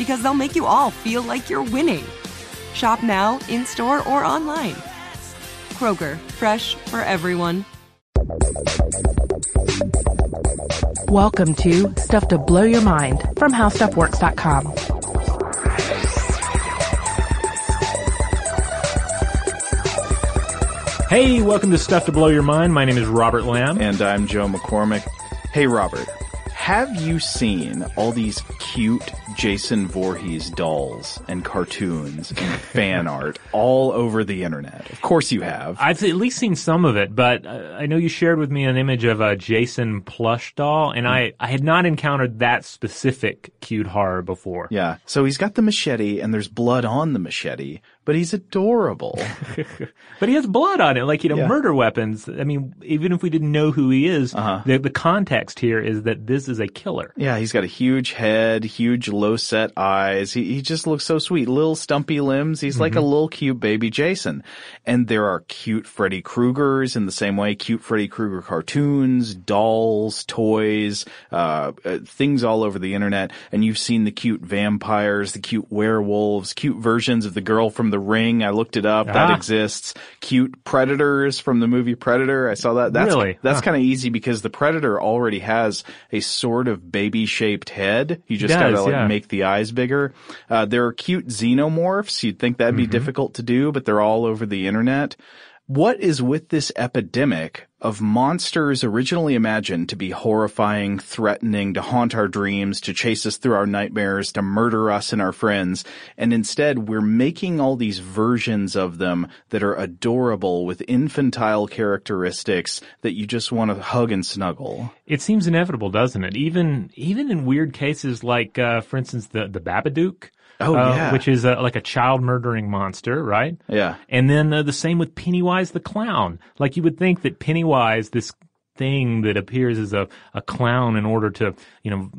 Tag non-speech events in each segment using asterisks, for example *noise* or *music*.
because they'll make you all feel like you're winning. Shop now, in store, or online. Kroger, fresh for everyone. Welcome to Stuff to Blow Your Mind from HowStuffWorks.com. Hey, welcome to Stuff to Blow Your Mind. My name is Robert Lamb. And I'm Joe McCormick. Hey, Robert, have you seen all these cute Jason Voorhees dolls and cartoons and fan *laughs* art all over the internet. Of course you have. I've at least seen some of it, but uh, I know you shared with me an image of a Jason plush doll, and I, I had not encountered that specific cute horror before. Yeah. So he's got the machete and there's blood on the machete, but he's adorable. *laughs* but he has blood on it, like, you know, yeah. murder weapons. I mean, even if we didn't know who he is, uh-huh. the, the context here is that this is a killer. Yeah, he's got a huge head, huge low set eyes. He, he just looks so sweet. Little stumpy limbs. He's mm-hmm. like a mm-hmm. little cute baby Jason. And there are cute Freddy Kruegers in the same way, cute Freddy Krueger cartoons, dolls, toys, uh, uh, things all over the internet. And you've seen the cute vampires, the cute werewolves, cute versions of the girl from the ring. I looked it up. Ah. That exists. Cute predators from the movie Predator. I saw that. That's, really? That's huh. kind of easy because the predator already has a sort of baby shaped head. You just gotta like yeah. make the eyes bigger. Uh, there are cute xenomorphs. You'd think that'd be mm-hmm. difficult to do, but they're all over the internet. What is with this epidemic of monsters originally imagined to be horrifying, threatening, to haunt our dreams, to chase us through our nightmares, to murder us and our friends, and instead we're making all these versions of them that are adorable with infantile characteristics that you just want to hug and snuggle. It seems inevitable, doesn't it? Even even in weird cases like, uh, for instance, the the Babadook. Oh, uh, yeah. Which is like a child murdering monster, right? Yeah. And then uh, the same with Pennywise the clown. Like you would think that Pennywise, this thing that appears as a, a clown in order to, you know,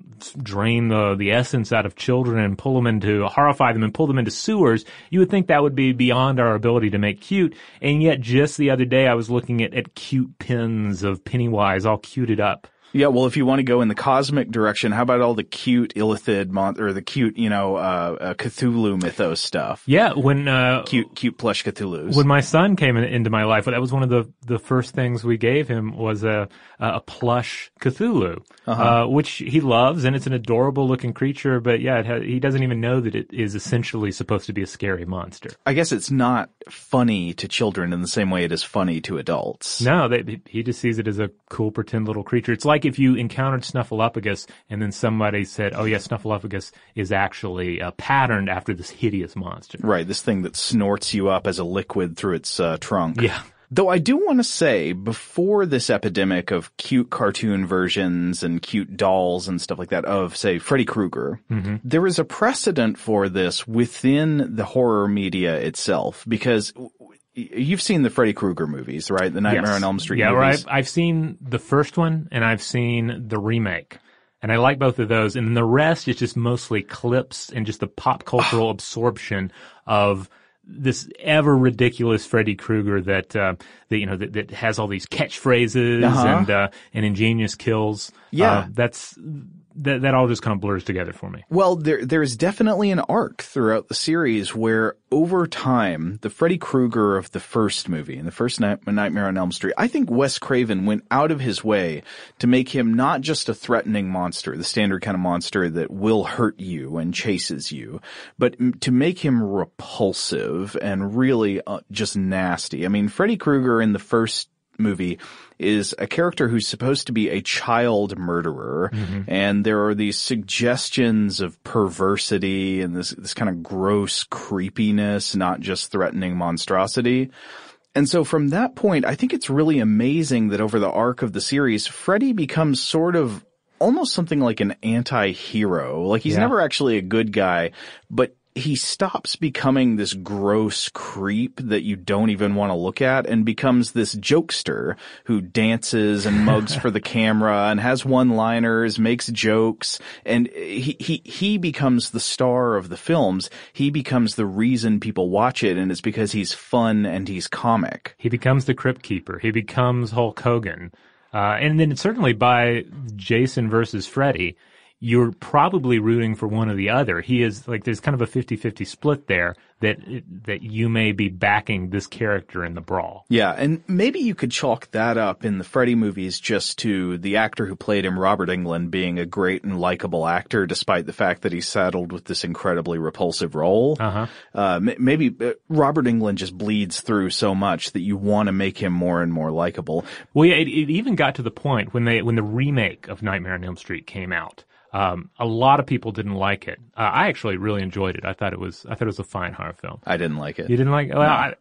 drain the, the essence out of children and pull them into, horrify them and pull them into sewers, you would think that would be beyond our ability to make cute. And yet just the other day I was looking at, at cute pins of Pennywise all cuted up. Yeah, well, if you want to go in the cosmic direction, how about all the cute Illithid mon- or the cute, you know, uh, uh, Cthulhu mythos stuff? Yeah, when uh, cute, cute plush Cthulhu's. When my son came in, into my life, that was one of the the first things we gave him was a a plush Cthulhu, uh-huh. uh, which he loves, and it's an adorable looking creature. But yeah, has, he doesn't even know that it is essentially supposed to be a scary monster. I guess it's not funny to children in the same way it is funny to adults. No, they, he just sees it as a cool pretend little creature. It's like like if you encountered Snuffleupagus and then somebody said, "Oh yeah, Snuffleupagus is actually uh, patterned after this hideous monster." Right, this thing that snorts you up as a liquid through its uh, trunk. Yeah. Though I do want to say, before this epidemic of cute cartoon versions and cute dolls and stuff like that of, say, Freddy Krueger, mm-hmm. there was a precedent for this within the horror media itself because you've seen the Freddy Krueger movies, right? The Nightmare yes. on Elm Street yeah, movies. I've, I've seen the first one and I've seen the remake. And I like both of those. And the rest is just mostly clips and just the pop cultural absorption of this ever ridiculous Freddy Krueger that uh, that you know that, that has all these catchphrases uh-huh. and uh, and ingenious kills. Yeah, uh, that's that that all just kind of blurs together for me. Well, there there's definitely an arc throughout the series where over time, the Freddy Krueger of the first movie and the first Night- Nightmare on Elm Street, I think Wes Craven went out of his way to make him not just a threatening monster, the standard kind of monster that will hurt you and chases you, but to make him repulsive and really uh, just nasty. I mean, Freddy Krueger in the first movie is a character who's supposed to be a child murderer, mm-hmm. and there are these suggestions of perversity and this this kind of gross creepiness, not just threatening monstrosity. And so from that point, I think it's really amazing that over the arc of the series, Freddy becomes sort of almost something like an anti-hero. Like he's yeah. never actually a good guy, but he stops becoming this gross creep that you don't even want to look at and becomes this jokester who dances and mugs for the *laughs* camera and has one-liners, makes jokes, and he, he, he becomes the star of the films. He becomes the reason people watch it and it's because he's fun and he's comic. He becomes the crypt keeper. He becomes Hulk Hogan. Uh, and then certainly by Jason versus Freddy, you're probably rooting for one or the other. He is like there's kind of a 50-50 split there that that you may be backing this character in the brawl. Yeah, and maybe you could chalk that up in the Freddy movies just to the actor who played him, Robert Englund, being a great and likable actor, despite the fact that he's saddled with this incredibly repulsive role. Uh-huh. Uh, maybe uh, Robert Englund just bleeds through so much that you want to make him more and more likable. Well, yeah, it, it even got to the point when they when the remake of Nightmare on Elm Street came out um, a lot of people didn't like it. Uh, I actually really enjoyed it. I thought it was I thought it was a fine horror film. I didn't like it. You didn't like it? Well, no. I,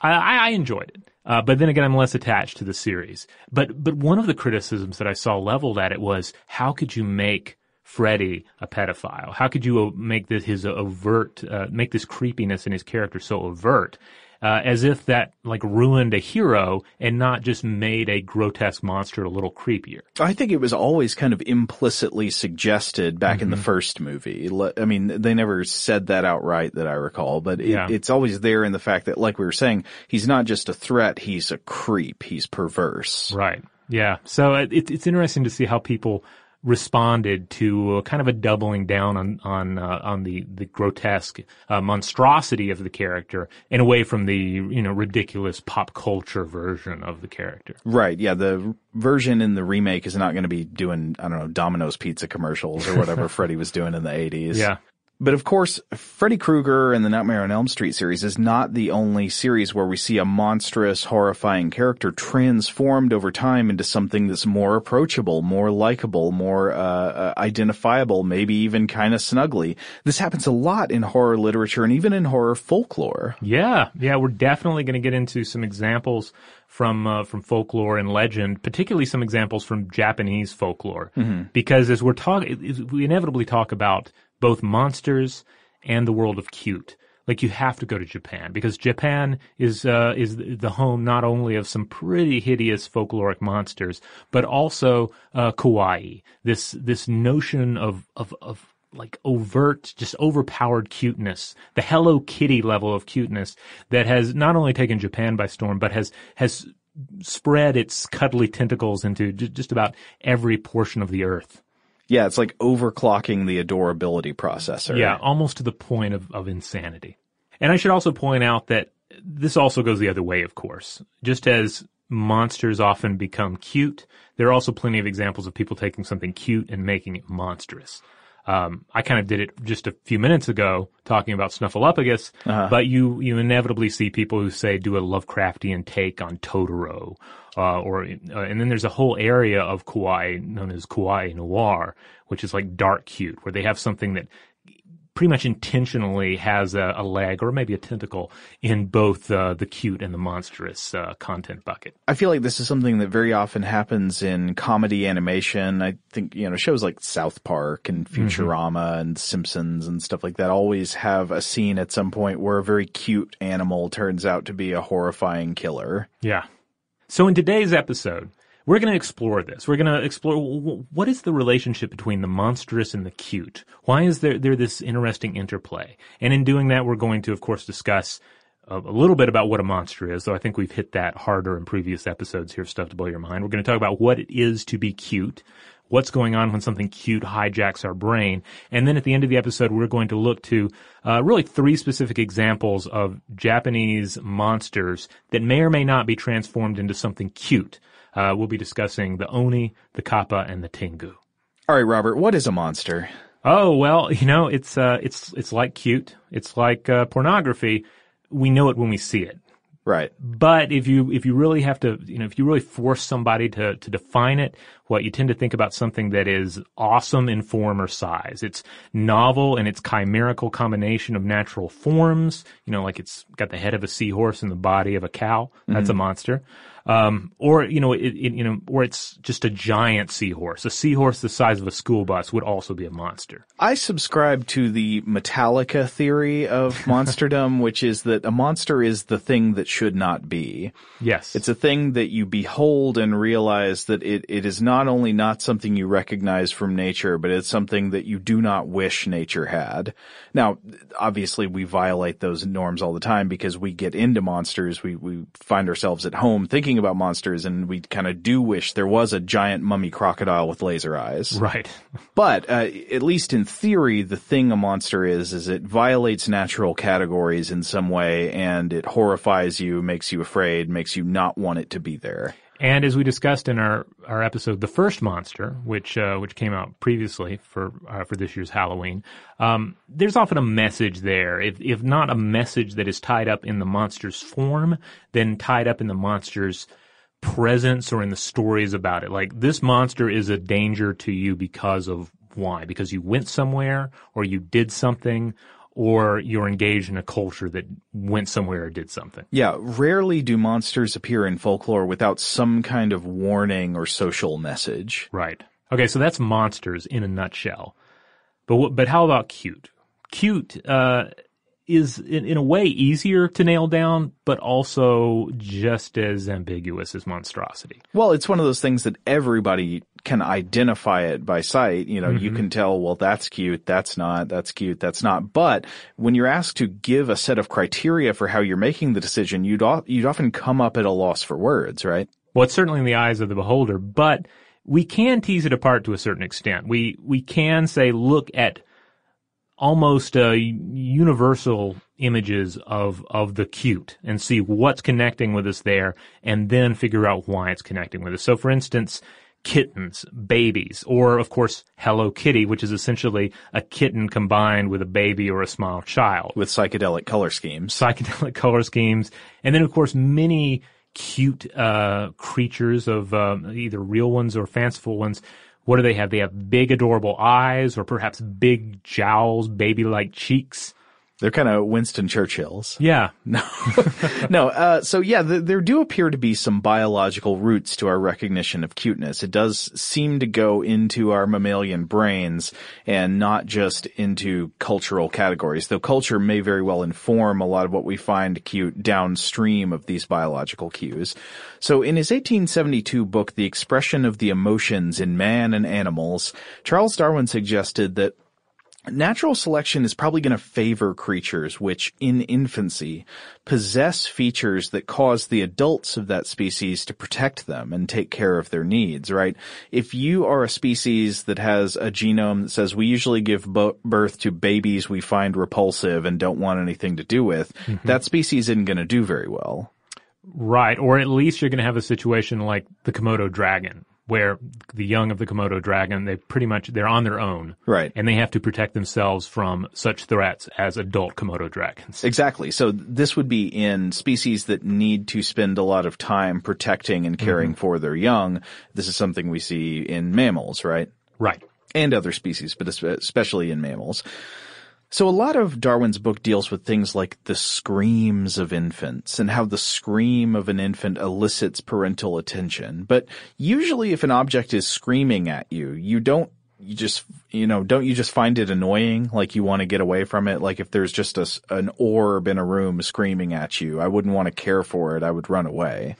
I, I enjoyed it. Uh, but then again, I'm less attached to the series. But but one of the criticisms that I saw leveled at it was how could you make Freddy a pedophile? How could you uh, make this his overt, uh, make this creepiness in his character so overt? Uh, as if that like ruined a hero and not just made a grotesque monster a little creepier. I think it was always kind of implicitly suggested back mm-hmm. in the mm-hmm. first movie. I mean, they never said that outright that I recall, but it, yeah. it's always there in the fact that, like we were saying, he's not just a threat; he's a creep. He's perverse. Right. Yeah. So it, it's interesting to see how people responded to kind of a doubling down on on uh, on the the grotesque uh, monstrosity of the character and away from the you know ridiculous pop culture version of the character. Right. Yeah. The version in the remake is not going to be doing I don't know Domino's pizza commercials or whatever *laughs* Freddy was doing in the 80s. Yeah. But of course, Freddy Krueger and the Nightmare on Elm Street series is not the only series where we see a monstrous, horrifying character transformed over time into something that's more approachable, more likable, more uh, uh, identifiable, maybe even kind of snuggly. This happens a lot in horror literature and even in horror folklore. Yeah, yeah, we're definitely going to get into some examples from uh, from folklore and legend, particularly some examples from Japanese folklore, mm-hmm. because as we're talking, we inevitably talk about both monsters and the world of cute. Like you have to go to Japan because Japan is uh, is the home not only of some pretty hideous folkloric monsters, but also uh, kawaii. This this notion of of of like overt, just overpowered cuteness, the Hello Kitty level of cuteness that has not only taken Japan by storm, but has has spread its cuddly tentacles into just about every portion of the earth. Yeah, it's like overclocking the adorability processor. Yeah, almost to the point of, of insanity. And I should also point out that this also goes the other way, of course. Just as monsters often become cute, there are also plenty of examples of people taking something cute and making it monstrous. Um, I kind of did it just a few minutes ago talking about Snuffleupagus, uh-huh. but you, you inevitably see people who say do a Lovecraftian take on Totoro uh, or uh, and then there's a whole area of kawaii known as kawaii noir, which is like dark cute, where they have something that pretty much intentionally has a, a, leg or maybe a tentacle in both uh, the cute and the monstrous uh, content bucket. I feel like this is something that very often happens in comedy animation. I think, you know, shows like South Park and mm-hmm. Futurama mm-hmm. and Simpsons and stuff like that always have a scene at some point where a very cute animal turns out to be a horrifying killer. Yeah. So in today's episode, we're going to explore this. We're going to explore what is the relationship between the monstrous and the cute. Why is there there this interesting interplay? And in doing that, we're going to, of course, discuss a, a little bit about what a monster is. Though I think we've hit that harder in previous episodes here, stuff to blow your mind. We're going to talk about what it is to be cute. What's going on when something cute hijacks our brain? And then at the end of the episode, we're going to look to uh, really three specific examples of Japanese monsters that may or may not be transformed into something cute uh, we'll be discussing the Oni, the Kappa, and the Tengu. All right, Robert, what is a monster? Oh well, you know, it's uh, it's it's like cute. It's like uh, pornography. We know it when we see it. Right. But if you if you really have to, you know, if you really force somebody to to define it, what you tend to think about something that is awesome in form or size. It's novel and its chimerical combination of natural forms. You know, like it's got the head of a seahorse and the body of a cow. That's mm-hmm. a monster. Um, or you know, it, it, you know, or it's just a giant seahorse. A seahorse the size of a school bus would also be a monster. I subscribe to the Metallica theory of *laughs* monsterdom, which is that a monster is the thing that should not be. Yes, it's a thing that you behold and realize that it, it is not only not something you recognize from nature, but it's something that you do not wish nature had. Now, obviously, we violate those norms all the time because we get into monsters. We we find ourselves at home thinking about monsters and we kind of do wish there was a giant mummy crocodile with laser eyes. Right. but, uh, at least in theory, the thing a monster is, is it violates natural categories in some way and it horrifies you, makes you afraid, makes you not want it to be there. And as we discussed in our, our episode, the first monster, which uh, which came out previously for uh, for this year's Halloween, um, there's often a message there. If if not a message that is tied up in the monster's form, then tied up in the monster's presence or in the stories about it. Like this monster is a danger to you because of why? Because you went somewhere or you did something or you're engaged in a culture that went somewhere or did something. Yeah, rarely do monsters appear in folklore without some kind of warning or social message. Right. Okay, so that's monsters in a nutshell. But but how about cute? Cute uh, is in, in a way easier to nail down, but also just as ambiguous as monstrosity. Well, it's one of those things that everybody can identify it by sight. You know, mm-hmm. you can tell, well, that's cute, that's not, that's cute, that's not. But when you're asked to give a set of criteria for how you're making the decision, you'd, you'd often come up at a loss for words, right? Well, it's certainly in the eyes of the beholder, but we can tease it apart to a certain extent. We, we can say, look at almost uh, universal images of of the cute and see what's connecting with us there, and then figure out why it's connecting with us. So, for instance, kittens, babies, or of course Hello Kitty, which is essentially a kitten combined with a baby or a small child. With psychedelic color schemes, psychedelic *laughs* color schemes, and then of course many cute uh, creatures of uh, either real ones or fanciful ones what do they have? They have big, adorable eyes, or perhaps big jowls, baby-like cheeks. They're kind of Winston Churchills. Yeah. *laughs* No. no. Uh, so yeah, th- there do appear to be some biological roots to our recognition of cuteness. It does seem to go into our mammalian brains and not just into cultural categories, though culture may very well inform a lot of what we find cute downstream of these biological cues. So in his 1872 book, The Expression of the Emotions in Man and Animals, Charles Darwin suggested that Natural selection is probably going to favor creatures which, in infancy, possess features that cause the adults of that species to protect them and take care of their needs, right? If you are a species that has a genome that says we usually give birth to babies we find repulsive and don't want anything to do with, mm-hmm. that species isn't going to do very well. Right. Or at least you're going to have a situation like the Komodo dragon, where the young of the Komodo dragon, they pretty much, they're on their own. Right. And they have to protect themselves from such threats as adult Komodo dragons. Exactly. So this would be in species that need to spend a lot of time protecting and caring mm-hmm. for their young. This is something we see in mammals, right? Right. And other species, but especially in mammals. So a lot of Darwin's book deals with things like the screams of infants and how the scream of an infant elicits parental attention. But usually if an object is screaming at you, you don't you just you know don't you just find it annoying? Like you want to get away from it? Like if there's just a, an orb in a room screaming at you i wouldn't want to care for it. I would run away.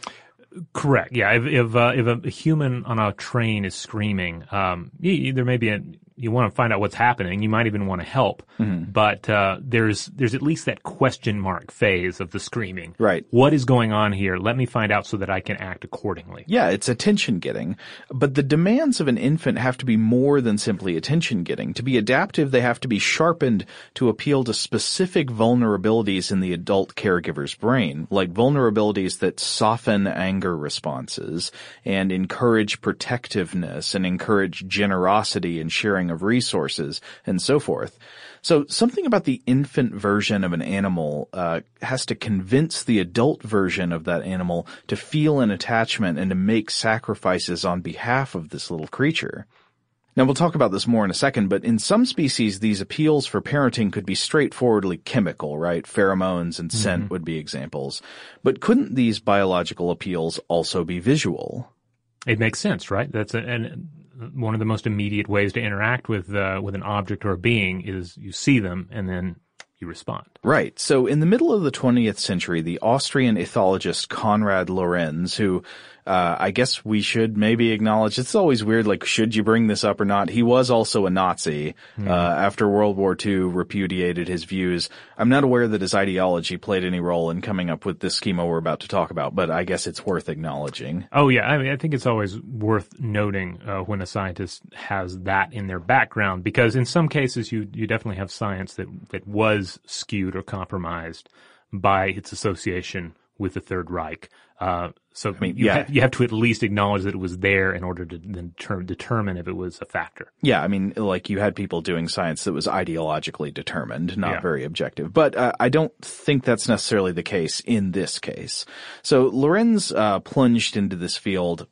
Correct. Yeah. If if, uh, if a human on a train is screaming um, there may be a you want to find out what's happening. You might even want to help, mm-hmm. but uh, there's there's at least that question mark phase of the screaming. Right. What is going on here? Let me find out so that I can act accordingly. Yeah, it's attention getting, but the demands of an infant have to be more than simply attention getting. To be adaptive, they have to be sharpened to appeal to specific vulnerabilities in the adult caregiver's brain, like vulnerabilities that soften anger responses and encourage protectiveness and encourage generosity and sharing sharing of resources and so forth. So something about the infant version of an animal uh, has to convince the adult version of that animal to feel an attachment and to make sacrifices on behalf of this little creature. Now we'll talk about this more in a second, but in some species, these appeals for parenting could be straightforwardly chemical, right? Pheromones and scent mm-hmm. would be examples. But couldn't these biological appeals also be visual? It makes sense, right? That's a, and one of the most immediate ways to interact with uh, with an object or a being is you see them and then you respond. Right. So in the middle of the 20th century, the Austrian ethologist Konrad Lorenz, who uh, I guess we should maybe acknowledge it's always weird, like, should you bring this up or not? He was also a Nazi, mm. uh, after World War II repudiated his views. I'm not aware that his ideology played any role in coming up with this schema we're about to talk about, but I guess it's worth acknowledging. Oh yeah. I mean, I think it's always worth noting, uh, when a scientist has that in their background, because in some cases you, you definitely have science that, that was skewed or compromised by its association with the Third Reich. Uh, so I mean, you, yeah. have, you have to at least acknowledge that it was there in order to then ter- determine if it was a factor. Yeah, I mean, like you had people doing science that was ideologically determined, not yeah. very objective. But uh, I don't think that's necessarily the case in this case. So Lorenz uh, plunged into this field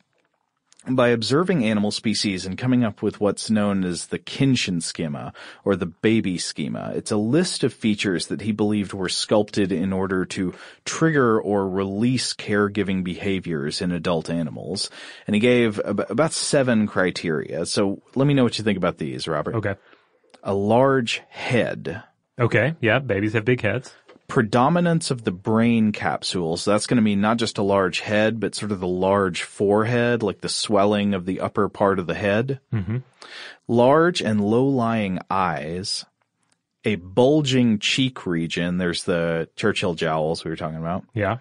by observing animal species and coming up with what's known as the Kindchen schema or the baby schema. It's a list of features that he believed were sculpted in order to trigger or release caregiving behaviors in adult animals. And he gave about seven criteria. So let me know what you think about these, Robert. Okay. A large head. Okay. Yeah. Babies have big heads predominance of the brain capsules. So that's going to mean not just a large head, but sort of the large forehead, like the swelling of the upper part of the head. Mm-hmm. Large and low-lying eyes. A bulging cheek region. There's the Churchill jowls we were talking about. Yeah.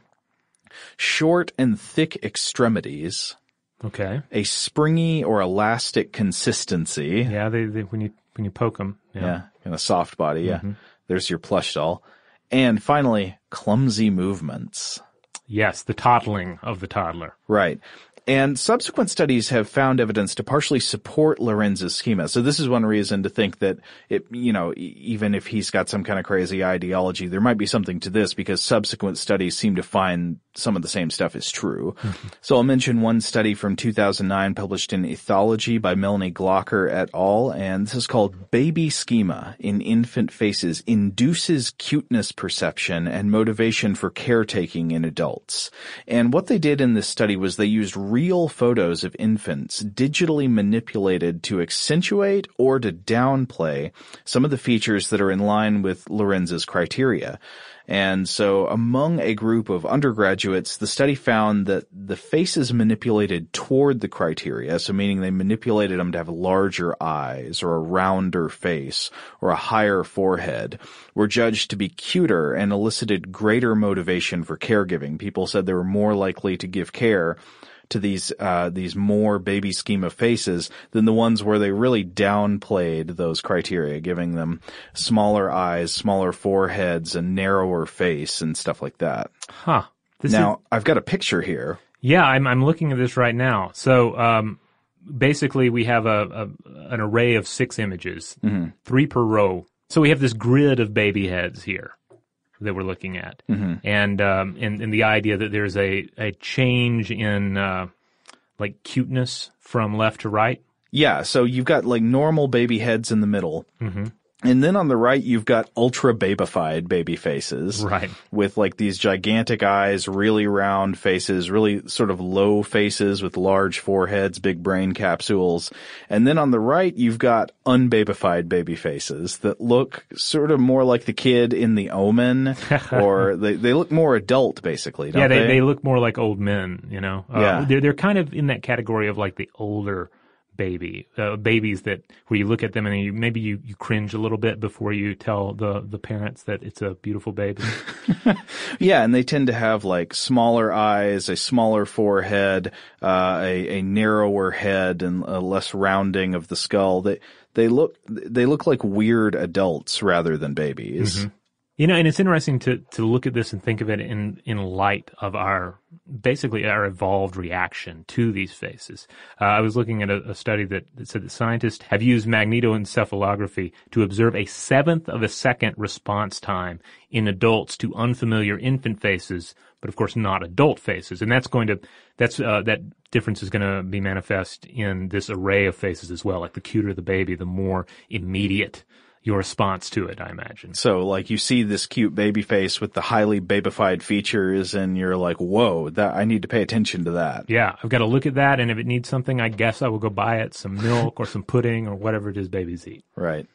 Short and thick extremities. Okay. A springy or elastic consistency. Yeah, they, they when you when you poke them. Yeah. yeah and a soft body. Yeah. Mm-hmm. There's your plush doll. And finally, clumsy movements. Yes, the toddling of the toddler. Right. And subsequent studies have found evidence to partially support Lorenz's schema. So this is one reason to think that it, you know, even if he's got some kind of crazy ideology, there might be something to this because subsequent studies seem to find some of the same stuff is true. Mm-hmm. So I'll mention one study from 2009 published in Ethology by Melanie Glocker et al. And this is called Baby Schema in Infant Faces Induces Cuteness Perception and Motivation for Caretaking in Adults. And what they did in this study was they used real photos of infants digitally manipulated to accentuate or to downplay some of the features that are in line with Lorenz's criteria. And so among a group of undergraduates, the study found that the faces manipulated toward the criteria, so meaning they manipulated them to have larger eyes or a rounder face or a higher forehead, were judged to be cuter and elicited greater motivation for caregiving. People said they were more likely to give care to these uh, these more baby schema faces than the ones where they really downplayed those criteria, giving them smaller eyes, smaller foreheads, a narrower face, and stuff like that. Huh. This now is... I've got a picture here. Yeah, I'm I'm looking at this right now. So um, basically we have a, a an array of six images, mm-hmm. three per row. So we have this grid of baby heads here that we're looking at, mm-hmm. and, um, and and the idea that there's a a change in uh, like cuteness from left to right. Yeah, so you've got like normal baby heads in the middle. Mm-hmm. And then on the right, you've got ultra babified baby faces. Right. With like these gigantic eyes, really round faces, really sort of low faces with large foreheads, big brain capsules. And then on the right, you've got unbabified baby faces that look sort of more like the kid in the omen *laughs* or they, they look more adult basically, yeah, they, they, they? look more like old men, you know? Uh, yeah. They're, they're kind of in that category of like the older baby, uh, babies that where you look at them and you maybe you, you cringe a little bit before you tell the the parents that it's a beautiful baby. *laughs* yeah, and they tend to have like smaller eyes, a smaller forehead, uh, a a narrower head, and a less rounding of the skull. They they look they look like weird adults rather than babies. Mm-hmm. You know, and it's interesting to, to look at this and think of it in, in light of our, basically our evolved reaction to these faces. Uh, I was looking at a, a study that, that, said that scientists have used magnetoencephalography to observe a seventh of a second response time in adults to unfamiliar infant faces, but of course not adult faces. And that's going to, that's, uh, that difference is going to be manifest in this array of faces as well. Like the cuter the baby, the more immediate your response to it, I imagine. So like you see this cute baby face with the highly babified features and you're like, whoa, that I need to pay attention to that. Yeah, I've got to look at that and if it needs something, I guess I will go buy it, some milk or some pudding or whatever it is babies eat. Right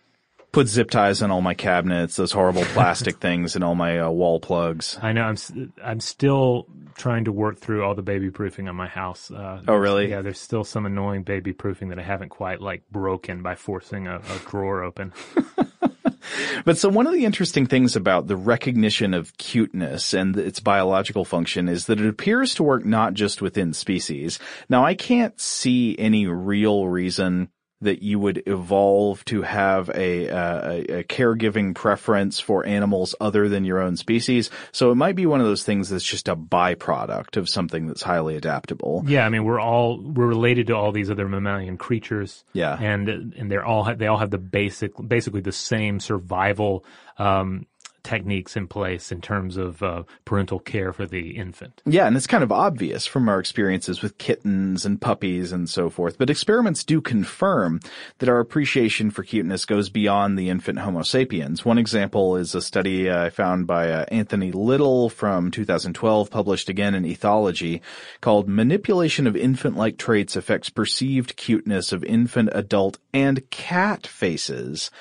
put zip ties on all my cabinets, those horrible *laughs* plastic things, and all my uh, wall plugs. I know. I'm I'm still trying to work through all the baby proofing on my house. Uh, oh, really? Yeah. There's still some annoying baby proofing that I haven't quite like broken by forcing a, a drawer open. *laughs* but so one of the interesting things about the recognition of cuteness and its biological function is that it appears to work not just within species. Now I can't see any real reason that you would evolve to have a, uh, a, a, caregiving preference for animals other than your own species. So it might be one of those things that's just a byproduct of something that's highly adaptable. Yeah, I mean we're all we're related to all these other mammalian creatures. Yeah, and and they're all they all have the basic basically the same survival um, techniques in place in terms of uh, parental care for the infant. Yeah, and it's kind of obvious from our experiences with kittens and puppies and so forth, but experiments do confirm that our appreciation for cuteness goes beyond the infant Homo sapiens. One example is a study I found by uh, Anthony Little from 2012, published again in Ethology, called Manipulation of Infant-like Traits Affects Perceived Cuteness of Infant, Adult, and Cat Faces.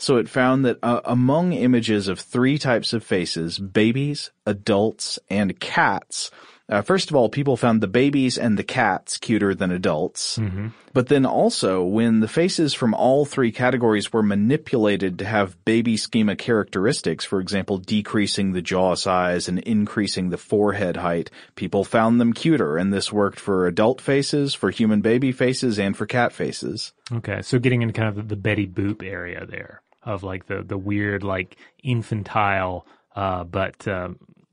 So it found that uh, among images of three types of faces, babies, adults, and cats, uh, first of all, people found the babies and the cats cuter than adults. Mm-hmm. But then also, when the faces from all three categories were manipulated to have baby schema characteristics, for example, decreasing the jaw size and increasing the forehead height, people found them cuter. And this worked for adult faces, for human baby faces, and for cat faces. Okay. So getting into kind of the Betty Boop area there of like the the weird like infantile uh, but uh,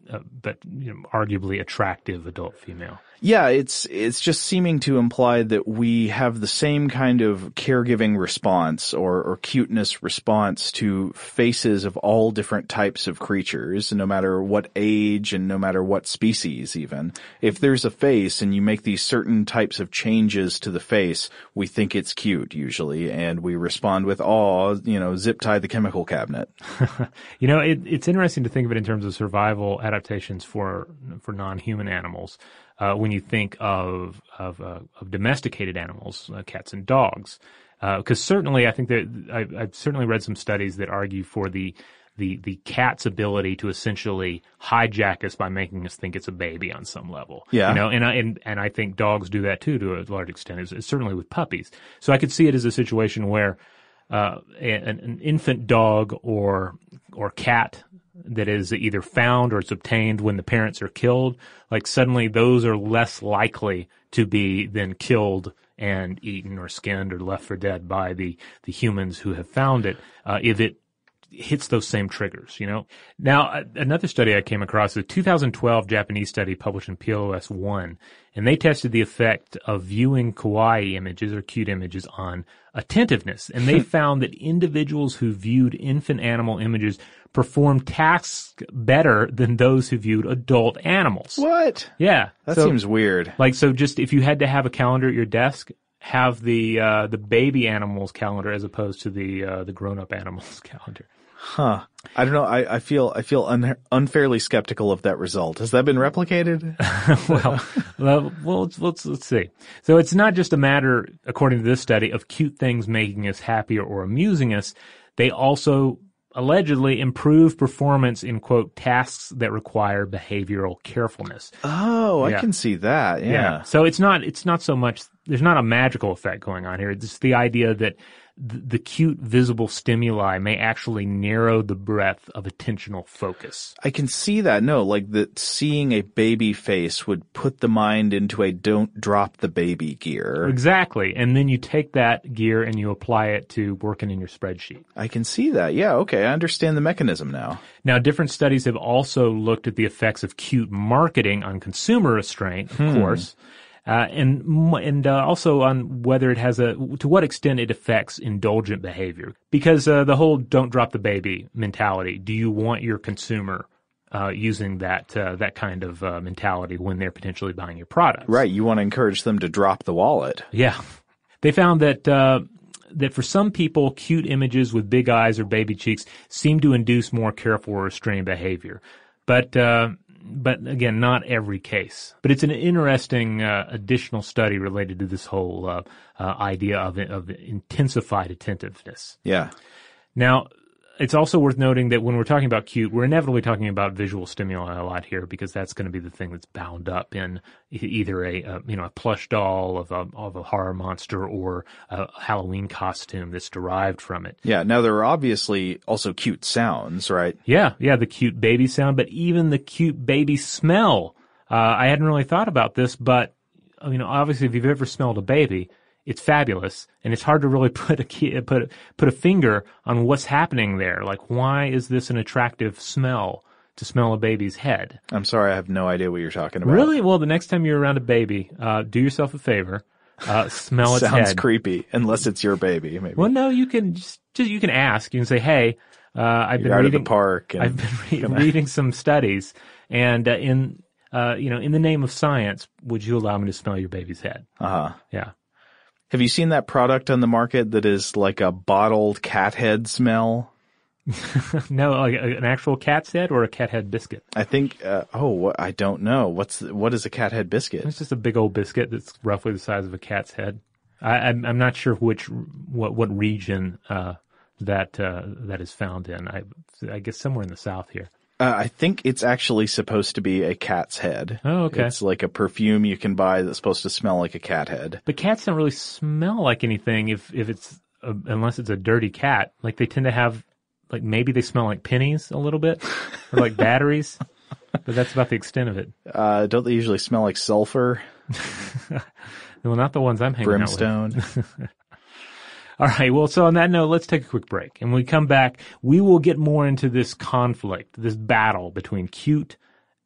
uh, but you know, arguably attractive adult female. Yeah, it's it's just seeming to imply that we have the same kind of caregiving response or, or cuteness response to faces of all different types of creatures, no matter what age and no matter what species even. If there's a face and you make these certain types of changes to the face, we think it's cute usually, and we respond with awe, you know, zip tie the chemical cabinet. *laughs* you know, it, it's interesting to think of it in terms of survival adaptations for for non-human animals uh, when you think of of, uh, of domesticated animals, uh, cats and dogs. Because uh, certainly, I think that I've, I've, certainly read some studies that argue for the the the cat's ability to essentially hijack us by making us think it's a baby on some level. Yeah, you know, and I and and I think dogs do that too to a large extent. It's, it's certainly with puppies. So I could see it as a situation where uh, an, an, infant dog or or cat that is either found or it's obtained when the parents are killed, like suddenly those are less likely to be then killed and eaten or skinned or left for dead by the, the humans who have found it. Uh, if it hits those same triggers, you know? Now, another study I came across is a 2012 Japanese study published in PLOS One, and they tested the effect of viewing kawaii images or cute images on attentiveness. And they *laughs* found that individuals who viewed infant animal images performed tasks better than those who viewed adult animals. What? Yeah. That so, seems weird. Like, so just if you had to have a calendar at your desk, have the uh, the baby animals calendar as opposed to the uh, the grown up animals *laughs* calendar. Huh. I don't know. I, I feel I feel un- unfairly skeptical of that result. Has that been replicated? *laughs* well, well, well let's, let's, let's see. So it's not just a matter, according to this study, of cute things making us happier or amusing us. They also allegedly improve performance in quote tasks that require behavioral carefulness. Oh, yeah. I can see that. Yeah. yeah. So it's not it's not so much there's not a magical effect going on here. It's the idea that the cute visible stimuli may actually narrow the breadth of attentional focus. I can see that. No, like that seeing a baby face would put the mind into a don't drop the baby gear. Exactly. And then you take that gear and you apply it to working in your spreadsheet. I can see that. Yeah. Okay. I understand the mechanism now. Now, different studies have also looked at the effects of cute marketing on consumer restraint, of hmm. course uh, and and uh, also on whether it has a to what extent it affects indulgent behavior. Because uh, the whole "don't drop the baby" mentality. Do you want your consumer uh, using that uh, that kind of uh, mentality when they're potentially buying your product? Right. You want to encourage them to drop the wallet. Yeah. They found that that for some people, cute images with big eyes or baby cheeks seem to induce more careful or restrained behavior. But uh, but again, not every case. But it's an interesting uh, additional study related to this whole uh, uh, idea of of intensified attentiveness. Yeah. Now, it's also worth noting that when we're talking about cute, we're inevitably talking about visual stimuli a lot here because that's going to be the thing that's bound up in either a, a you know a plush doll of a of a horror monster or a Halloween costume that's derived from it. Yeah. Now there are obviously also cute sounds, right? Yeah. Yeah. The cute baby sound, but even the cute baby smell. Uh, I hadn't really thought about this, but you know, obviously, if you've ever smelled a baby, it's fabulous, and it's hard to really *laughs* put a key, put put a finger on what's happening there. Like, why is this an attractive smell to smell a baby's head? I'm sorry, I have no idea what you're talking about. Really? Well, the next time you're around a baby, uh, do yourself a favor. Uh, smell *laughs* its Sounds head. creepy, unless it's your baby. Maybe. Well, no, you can just, just you can ask. You can say, "Hey, uh, I've been reading the park. I've been re- reading some studies, and uh, in uh, you know, in the name of science, would you allow me to smell your baby's head?" Uh huh. Yeah. Have you seen that product on the market that is like a bottled cat head smell? *laughs* no, like an actual cat's head or a cat head biscuit. I think. Uh, oh, I don't know. What's what is a cat head biscuit? It's just a big old biscuit that's roughly the size of a cat's head. I, am I'm, I'm not sure which what what region uh, that uh, that is found in. I I guess somewhere in the south here. Uh, I think it's actually supposed to be a cat's head. Oh, okay. It's like a perfume you can buy that's supposed to smell like a cat head. But cats don't really smell like anything if if it's a, unless it's a dirty cat. Like they tend to have like maybe they smell like pennies a little bit or like *laughs* batteries. But that's about the extent of it. Uh, don't they usually smell like sulfur? *laughs* well, not the ones I'm hanging Brimstone. out with. *laughs* All right. Well, so on that note, let's take a quick break. And when we come back, we will get more into this conflict, this battle between cute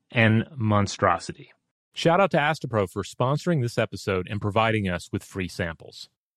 and monstrosity. Shout out to Astepro for sponsoring this episode and providing us with free samples.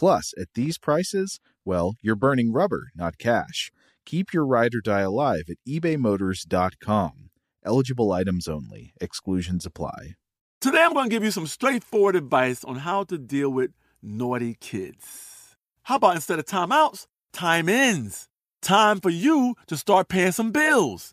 Plus, at these prices, well, you're burning rubber, not cash. Keep your ride or die alive at ebaymotors.com. Eligible items only, exclusions apply. Today, I'm going to give you some straightforward advice on how to deal with naughty kids. How about instead of timeouts, time ins? Time for you to start paying some bills.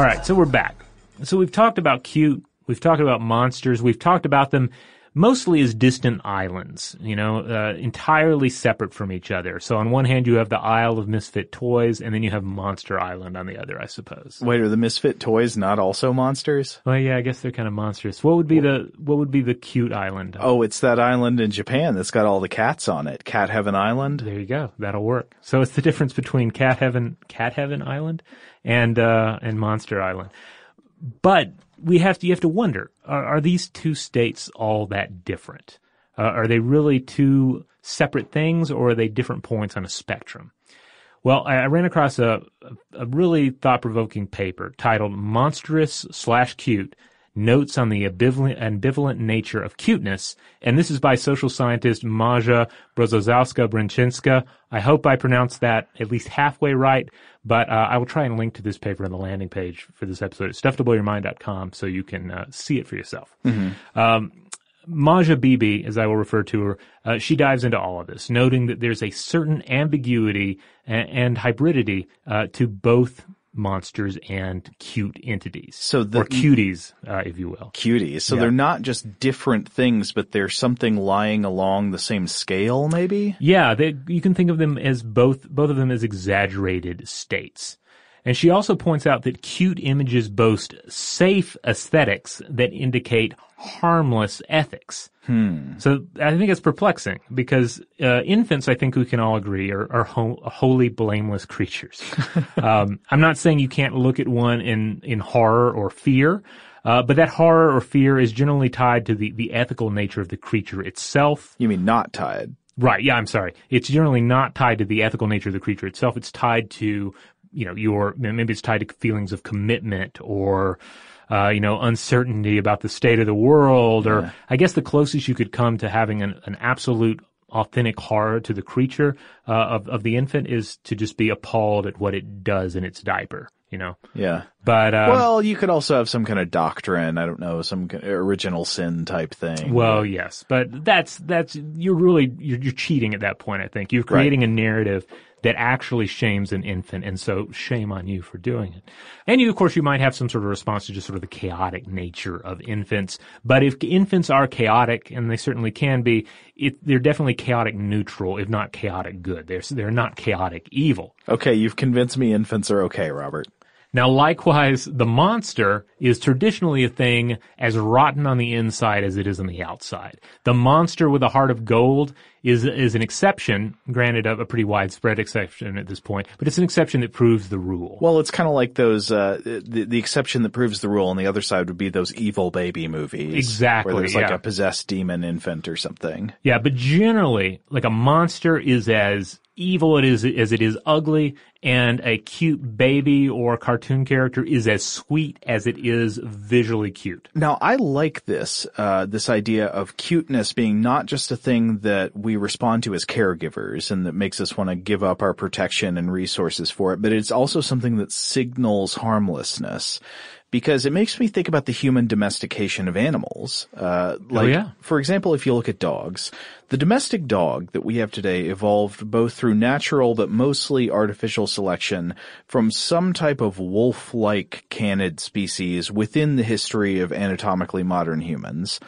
All right, so we're back. So we've talked about cute, we've talked about monsters, we've talked about them mostly as distant islands, you know, uh, entirely separate from each other. So on one hand, you have the Isle of Misfit Toys, and then you have Monster Island on the other, I suppose. Wait, are the Misfit Toys not also monsters? Well, yeah, I guess they're kind of monstrous. What would be the what would be the cute island? Oh, it's that island in Japan that's got all the cats on it. Cat Heaven Island. There you go. That'll work. So it's the difference between Cat Heaven, Cat Heaven Island, and uh, and Monster Island. But we have to you have to wonder: are, are these two states all that different? Uh, are they really two separate things, or are they different points on a spectrum? Well, I, I ran across a, a really thought-provoking paper titled "Monstrous slash Cute: Notes on the ambivalent, nature of cuteness," and this is by social scientist Maja Brozowska-Branciszka. I hope I pronounced that at least halfway right. But uh, I will try and link to this paper on the landing page for this episode at stufftoblowyourmind.com so you can uh, see it for yourself. Mm-hmm. Um, Maja Bibi, as I will refer to her, uh, she dives into all of this, noting that there's a certain ambiguity and, and hybridity uh, to both monsters and cute entities. So the, or cuties, uh, if you will. Cuties. So yeah. they're not just different things, but they're something lying along the same scale, maybe? Yeah, they, you can think of them as both, both of them as exaggerated states. And she also points out that cute images boast safe aesthetics that indicate harmless ethics. Hmm. So I think it's perplexing because uh, infants, I think we can all agree, are, are ho- wholly blameless creatures. *laughs* um, I'm not saying you can't look at one in, in horror or fear, uh, but that horror or fear is generally tied to the, the ethical nature of the creature itself. You mean not tied? Right. Yeah, I'm sorry. It's generally not tied to the ethical nature of the creature itself. It's tied to, you know, your, maybe it's tied to feelings of commitment or, uh, you know, uncertainty about the state of the world, or yeah. I guess the closest you could come to having an, an absolute authentic horror to the creature uh, of of the infant is to just be appalled at what it does in its diaper. You know. Yeah. But um, well, you could also have some kind of doctrine. I don't know, some original sin type thing. Well, yes, but that's that's you're really you're, you're cheating at that point. I think you're creating right. a narrative that actually shames an infant. And so shame on you for doing it. And you, of course, you might have some sort of response to just sort of the chaotic nature of infants. But if infants are chaotic, and they certainly can be, it, they're definitely chaotic neutral, if not chaotic good. They're, they're not chaotic evil. Okay. You've convinced me infants are okay, Robert. Now, likewise, the monster is traditionally a thing as rotten on the inside as it is on the outside. The monster with a heart of gold is is an exception, granted a, a pretty widespread exception at this point, but it's an exception that proves the rule. Well, it's kind of like those uh, the the exception that proves the rule on the other side would be those evil baby movies, exactly, where there's like yeah. a possessed demon infant or something. Yeah, but generally, like a monster is as evil it is as it is ugly, and a cute baby or cartoon character is as sweet as it is visually cute. Now, I like this uh, this idea of cuteness being not just a thing that we respond to as caregivers and that makes us want to give up our protection and resources for it, but it's also something that signals harmlessness because it makes me think about the human domestication of animals. Uh, like, oh, yeah. for example, if you look at dogs, the domestic dog that we have today evolved both through natural but mostly artificial selection from some type of wolf-like canid species within the history of anatomically modern humans.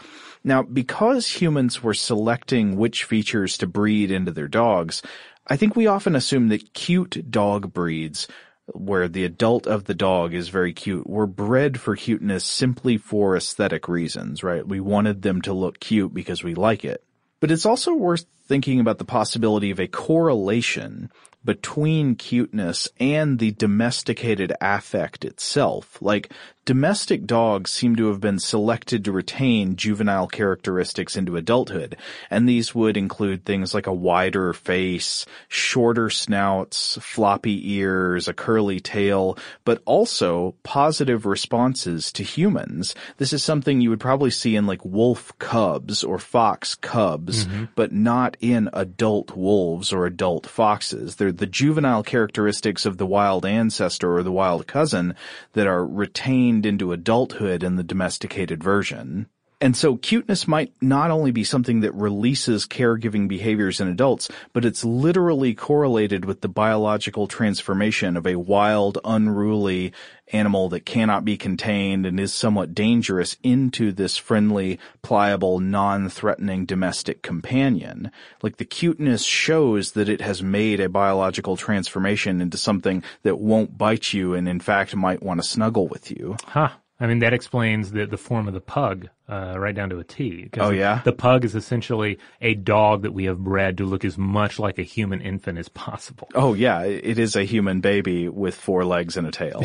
Now, because humans were selecting which features to breed into their dogs, I think we often assume that cute dog breeds where the adult of the dog is very cute were bred for cuteness simply for aesthetic reasons, right? We wanted them to look cute because we like it. But it's also worth thinking about the possibility of a correlation between cuteness and the domesticated affect itself. Like, domestic dogs seem to have been selected to retain juvenile characteristics into adulthood, and these would include things like a wider face, shorter snouts, floppy ears, a curly tail, but also positive responses to humans. This is something you would probably see in like wolf cubs or fox cubs, mm-hmm. but not in adult wolves or adult foxes. They're the juvenile characteristics of the wild ancestor or the wild cousin that are retained into adulthood in the domesticated version. And so cuteness might not only be something that releases caregiving behaviors in adults, but it's literally correlated with the biological transformation of a wild, unruly animal that cannot be contained and is somewhat dangerous into this friendly, pliable, non-threatening domestic companion. Like the cuteness shows that it has made a biological transformation into something that won't bite you and in fact might want to snuggle with you. Huh. I mean, that explains the, the form of the pug, uh, right down to a T. Oh, yeah? The pug is essentially a dog that we have bred to look as much like a human infant as possible. Oh, yeah. It is a human baby with four legs and a tail.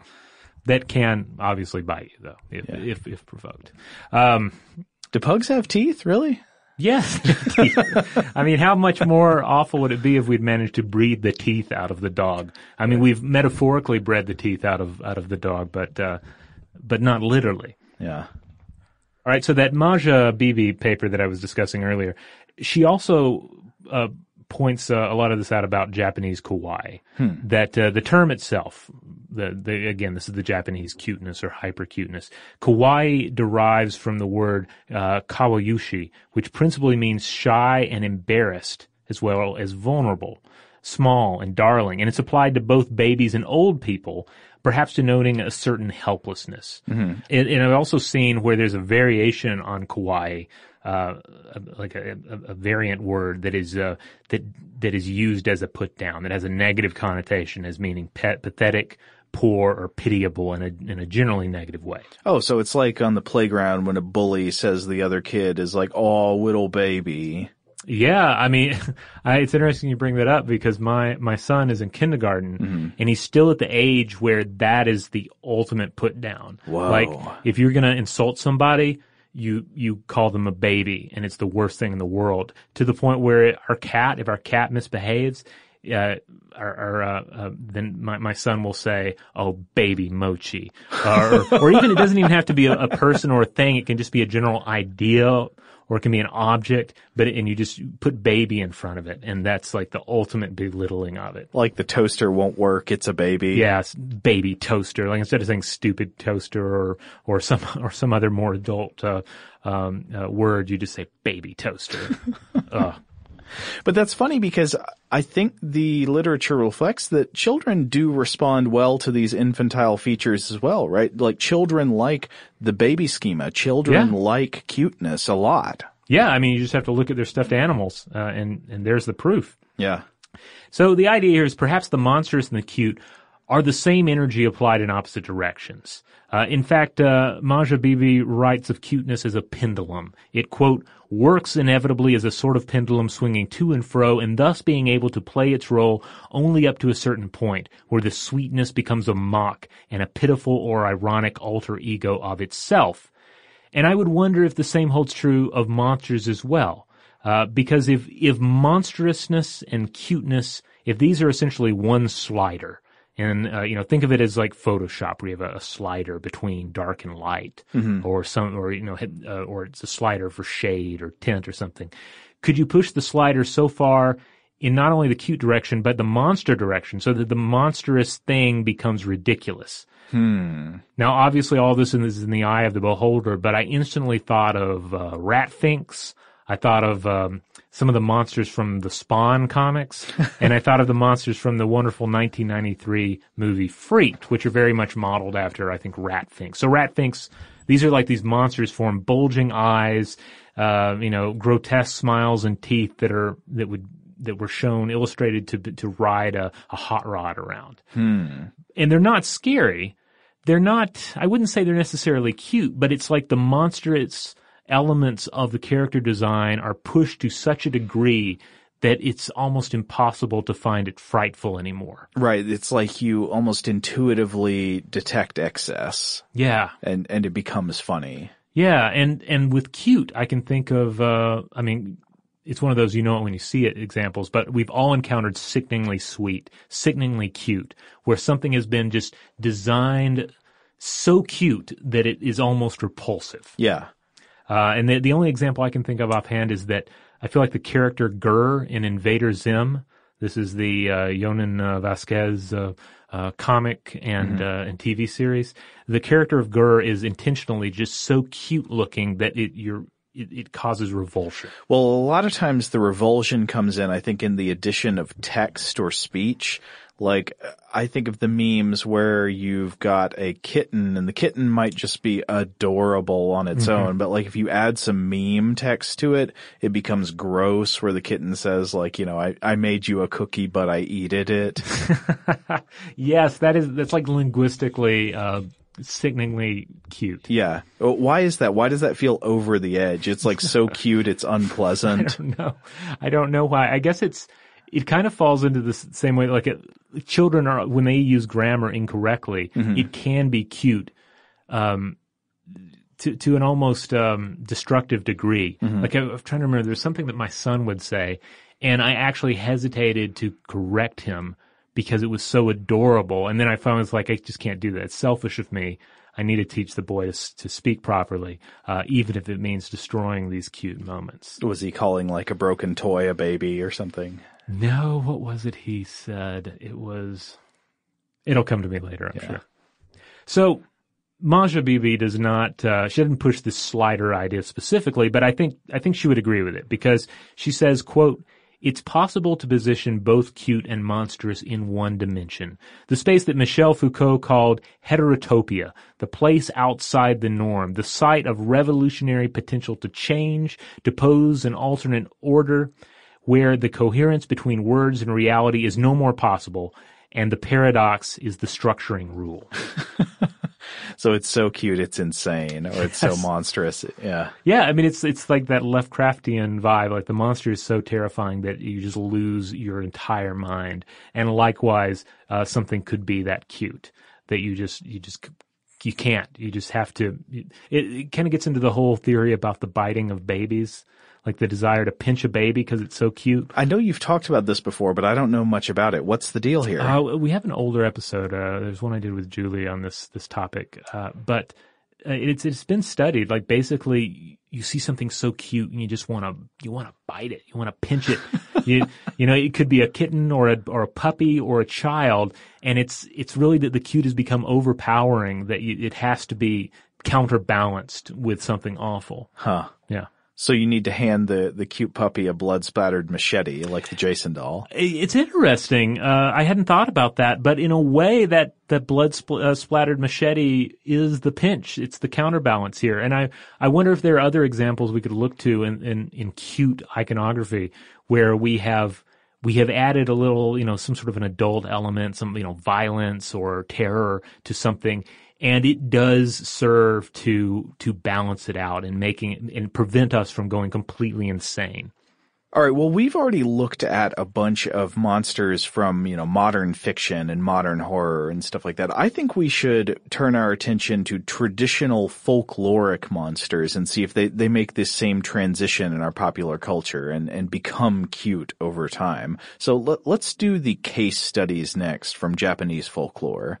*laughs* that can obviously bite you, though, if, yeah. if, if, provoked. Um, do pugs have teeth, really? Yes. *laughs* I mean, how much more awful would it be if we'd managed to breed the teeth out of the dog? I mean, we've metaphorically bred the teeth out of out of the dog, but uh, but not literally. Yeah. All right. So that Maja Bibi paper that I was discussing earlier, she also uh, points uh, a lot of this out about Japanese kawaii. Hmm. That uh, the term itself, the, the, again, this is the Japanese cuteness or hyper cuteness. Kawaii derives from the word uh, kawayushi, which principally means shy and embarrassed, as well as vulnerable, small and darling, and it's applied to both babies and old people perhaps denoting a certain helplessness. Mm-hmm. And, and, I've also seen where there's a variation on kawaii, uh, like a, a, variant word that is uh, that that is used as a put down that has a negative connotation as meaning pet, pathetic, poor, or pitiable in a in a generally negative way. Oh, so it's like on the playground when a bully says the other kid is like, "Oh, little baby." Yeah, I mean, *laughs* I, it's interesting you bring that up because my my son is in kindergarten mm-hmm. and he's still at the age where that is the ultimate put down. Whoa. Like if you're gonna insult somebody, you you call them a baby and it's the worst thing in the world to the point where our cat, if our cat misbehaves, uh, or, or uh, uh, then my, my son will say, "Oh, baby mochi," or, or even it doesn't even have to be a, a, person or a thing. It can just be a general idea or it can be an object, but and you just put baby in front of it, and that's like the ultimate belittling of it. Like the toaster won't work; it's a baby. Yeah, baby toaster. Like instead of saying stupid toaster or or some *laughs* or some other more adult uh, um, uh, word, you just say baby toaster. *laughs* But that's funny because I think the literature reflects that children do respond well to these infantile features as well, right? Like children like the baby schema. Children yeah. like cuteness a lot. Yeah, I mean, you just have to look at their stuffed animals, uh, and and there's the proof. Yeah. So the idea here is perhaps the monstrous and the cute are the same energy applied in opposite directions. Uh, in fact, uh, Maja Bibi writes of cuteness as a pendulum. It, quote, works inevitably as a sort of pendulum swinging to and fro and thus being able to play its role only up to a certain point where the sweetness becomes a mock and a pitiful or ironic alter ego of itself. And I would wonder if the same holds true of monsters as well. Uh, because if, if monstrousness and cuteness, if these are essentially one slider, and uh, you know think of it as like Photoshop, where you have a, a slider between dark and light, mm-hmm. or some, or you know, uh, or it's a slider for shade or tint or something. Could you push the slider so far in not only the cute direction but the monster direction, so that the monstrous thing becomes ridiculous? Hmm. Now, obviously, all this is in the eye of the beholder, but I instantly thought of uh, Ratfinks. I thought of um, some of the monsters from the Spawn comics, *laughs* and I thought of the monsters from the wonderful 1993 movie Freaked, which are very much modeled after, I think, Ratfinks. So Ratfinks, these are like these monsters form bulging eyes, uh, you know, grotesque smiles and teeth that are that would that were shown illustrated to to ride a, a hot rod around. Hmm. And they're not scary. They're not. I wouldn't say they're necessarily cute, but it's like the monster. It's elements of the character design are pushed to such a degree that it's almost impossible to find it frightful anymore. Right. It's like you almost intuitively detect excess. Yeah. And, and it becomes funny. Yeah. And, and with cute, I can think of, uh, I mean, it's one of those you know it when you see it examples, but we've all encountered sickeningly sweet, sickeningly cute, where something has been just designed so cute that it is almost repulsive. Yeah. Uh, and the, the only example I can think of offhand is that I feel like the character GIR in Invader Zim, this is the uh, Jhonen uh, Vasquez uh, uh, comic and mm-hmm. Uh, and TV series. The character of GIR is intentionally just so cute looking that it you're it, it, causes revulsion. Well, a lot of times the revulsion comes in, I think, in the addition of text or speech. Like, I think of the memes where you've got a kitten and the kitten might just be adorable on its mm-hmm. own, but like if you add some meme text to it, it becomes gross where the kitten says like, you know, I, I made you a cookie, but I eated it. *laughs* yes, that is, that's like linguistically, uh, sickeningly cute. Yeah. Uh, why is that? Why does that feel over the edge? It's like so *laughs* cute, it's unpleasant. I don't know. I don't know why. I guess it's, it kind of falls into the same way. Like it, children are when they use grammar incorrectly, mm-hmm. it can be cute, um, to to an almost um, destructive degree. Mm-hmm. Like I, I'm trying to remember, there's something that my son would say, and I actually hesitated to correct him because it was so adorable. And then I found was like, I just can't do that. It's selfish of me. I need to teach the boy to, to speak properly, uh, even if it means destroying these cute moments. Was he calling like a broken toy a baby or something? No, what was it he said? It was. It'll come to me later, I'm yeah. sure. So, Maja Bibi does not. Uh, she doesn't push this slider idea specifically, but I think I think she would agree with it because she says, "quote." It's possible to position both cute and monstrous in one dimension. The space that Michel Foucault called heterotopia, the place outside the norm, the site of revolutionary potential to change, to pose an alternate order, where the coherence between words and reality is no more possible, and the paradox is the structuring rule. *laughs* so it's so cute, it's insane, or it's yes. so monstrous. Yeah. Yeah, I mean, it's it's like that Lovecraftian vibe. Like the monster is so terrifying that you just lose your entire mind. And likewise, uh, something could be that cute that you just you just you can't. You just have to. It, it kind of gets into the whole theory about the biting of babies like the desire to pinch a baby because it's so cute. I know you've talked about this before, but I don't know much about it. What's the deal here? Uh, we have an older episode. Uh, there's one I did with Julie on this this topic, uh, but uh, it's it's been studied. Like basically, you see something so cute and you just want to you want to bite it, you want to pinch it. *laughs* you you know, it could be a kitten or a or a puppy or a child, and it's it's really that the cute has become overpowering that you, it has to be counterbalanced with something awful. Huh. Yeah. So you need to hand the, the cute puppy a blood splattered machete like the Jason doll. It's interesting. Uh, I hadn't thought about that, but in a way that, that blood spl- uh, splattered machete is the pinch. It's the counterbalance here. And I, I wonder if there are other examples we could look to in, in, in cute iconography where we have we have added a little, you know, some sort of an adult element, some, you know, violence or terror to something. And it does serve to, to balance it out and making and prevent us from going completely insane. All right. Well, we've already looked at a bunch of monsters from, you know, modern fiction and modern horror and stuff like that. I think we should turn our attention to traditional folkloric monsters and see if they, they make this same transition in our popular culture and, and become cute over time. So let, let's do the case studies next from Japanese folklore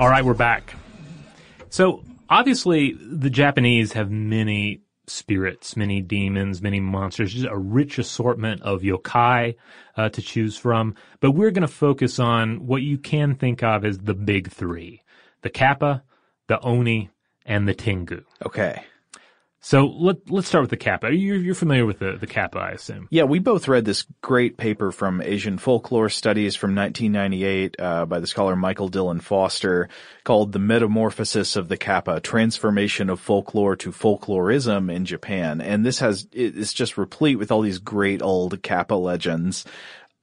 All right, we're back. So obviously, the Japanese have many spirits, many demons, many monsters, just a rich assortment of yokai uh, to choose from. But we're going to focus on what you can think of as the big three the Kappa, the Oni, and the Tengu. Okay. So let, let's start with the Kappa. You're, you're familiar with the, the Kappa, I assume. Yeah, we both read this great paper from Asian Folklore Studies from 1998 uh, by the scholar Michael Dylan Foster called The Metamorphosis of the Kappa, Transformation of Folklore to Folklorism in Japan. And this has, it's just replete with all these great old Kappa legends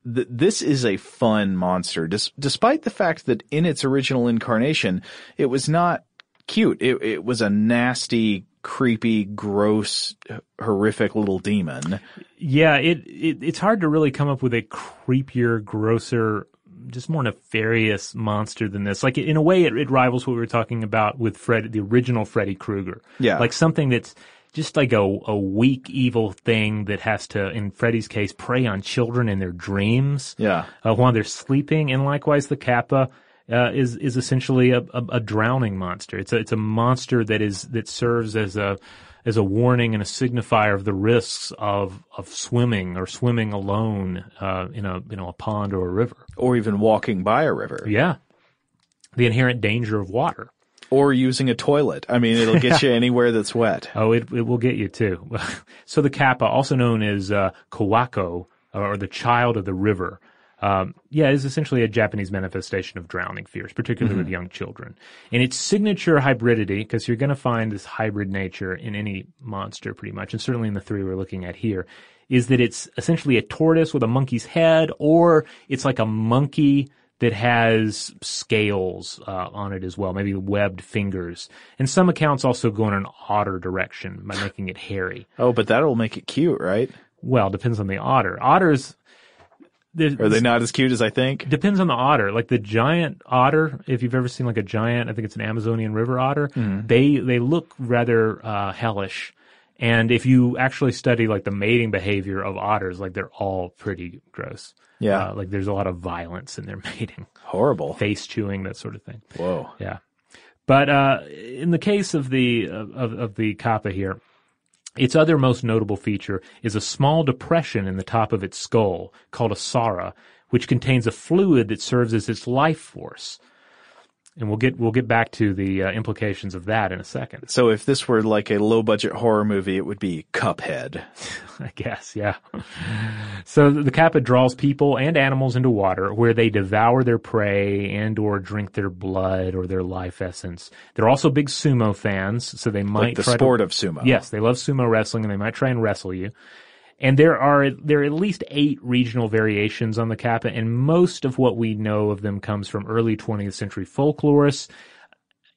this is a fun monster, despite the fact that in its original incarnation, it was not cute. It, it was a nasty, creepy, gross, horrific little demon. Yeah, it, it it's hard to really come up with a creepier, grosser just more nefarious monster than this. Like in a way, it, it rivals what we were talking about with Fred, the original Freddy Krueger. Yeah, like something that's just like a, a weak, evil thing that has to, in Freddy's case, prey on children in their dreams. Yeah, uh, while they're sleeping, and likewise the Kappa. Uh, is is essentially a, a, a drowning monster. It's a it's a monster that is that serves as a as a warning and a signifier of the risks of of swimming or swimming alone uh, in a you know a pond or a river, or even walking by a river. Yeah, the inherent danger of water. Or using a toilet. I mean, it'll get *laughs* you anywhere that's wet. Oh, it it will get you too. *laughs* so the kappa, also known as uh, Kawako, or the child of the river, um, yeah, is essentially a Japanese manifestation of drowning fears, particularly mm-hmm. with young children. And its signature hybridity, because you're going to find this hybrid nature in any monster pretty much, and certainly in the three we're looking at here, is that it's essentially a tortoise with a monkey's head, or it's like a monkey that has scales uh, on it as well, maybe webbed fingers. And some accounts also go in an otter direction by making it hairy. Oh, but that'll make it cute, right? Well, depends on the otter. Otters, are they not as cute as I think? Depends on the otter. Like the giant otter, if you've ever seen like a giant, I think it's an Amazonian river otter. Mm. They they look rather uh, hellish. And if you actually study like the mating behavior of otters, like they're all pretty gross. Yeah. Uh, like there's a lot of violence in their *laughs* mating. Horrible. Face chewing, that sort of thing. Whoa. Yeah. But uh, in the case of the of, of the kappa here, its other most notable feature is a small depression in the top of its skull called a sara, which contains a fluid that serves as its life force and we'll get we'll get back to the uh, implications of that in a second. So if this were like a low budget horror movie, it would be Cuphead. *laughs* I guess, yeah. so the kappa draws people and animals into water where they devour their prey and or drink their blood or their life essence. They're also big sumo fans, so they might like the sport to, of sumo. Yes, they love sumo wrestling and they might try and wrestle you. And there are there are at least eight regional variations on the kappa, and most of what we know of them comes from early 20th century folklorists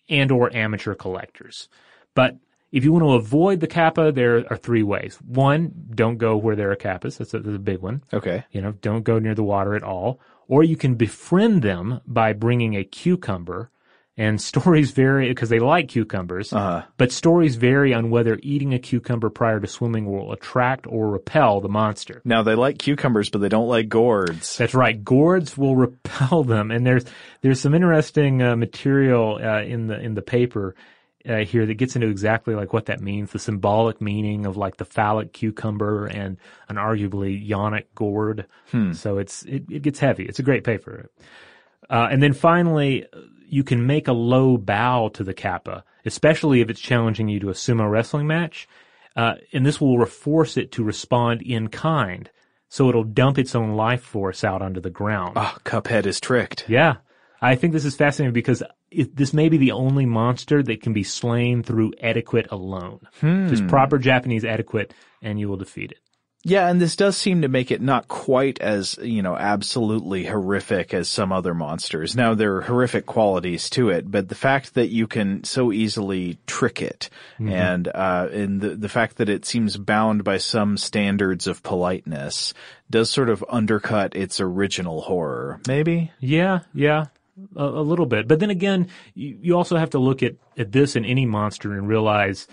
and or amateur collectors. But if you want to avoid the kappa, there are three ways. One, don't go where there are kappas. That's a, that's a big one. Okay. You know, don't go near the water at all. Or you can befriend them by bringing a cucumber and stories vary because they like cucumbers, uh-huh. but stories vary on whether eating a cucumber prior to swimming will attract or repel the monster. Now they like cucumbers, but they don't like gourds. That's right. Gourds will repel them, and there's there's some interesting uh, material uh, in the in the paper. Uh, here that gets into exactly like what that means, the symbolic meaning of like the phallic cucumber and an arguably yonic gourd. Hmm. So it's it, it gets heavy. It's a great paper. Uh, and then finally, you can make a low bow to the kappa, especially if it's challenging you to a sumo wrestling match. Uh, and this will force it to respond in kind. So it'll dump its own life force out onto the ground. Oh, Cuphead is tricked. Yeah. I think this is fascinating because it, this may be the only monster that can be slain through etiquette alone. Hmm. Just proper Japanese etiquette and you will defeat it. Yeah, and this does seem to make it not quite as, you know, absolutely horrific as some other monsters. Now, there are horrific qualities to it, but the fact that you can so easily trick it mm-hmm. and, uh, and the, the fact that it seems bound by some standards of politeness does sort of undercut its original horror. Maybe? Yeah, yeah. A, a little bit. But then again, you, you also have to look at, at this and any monster and realize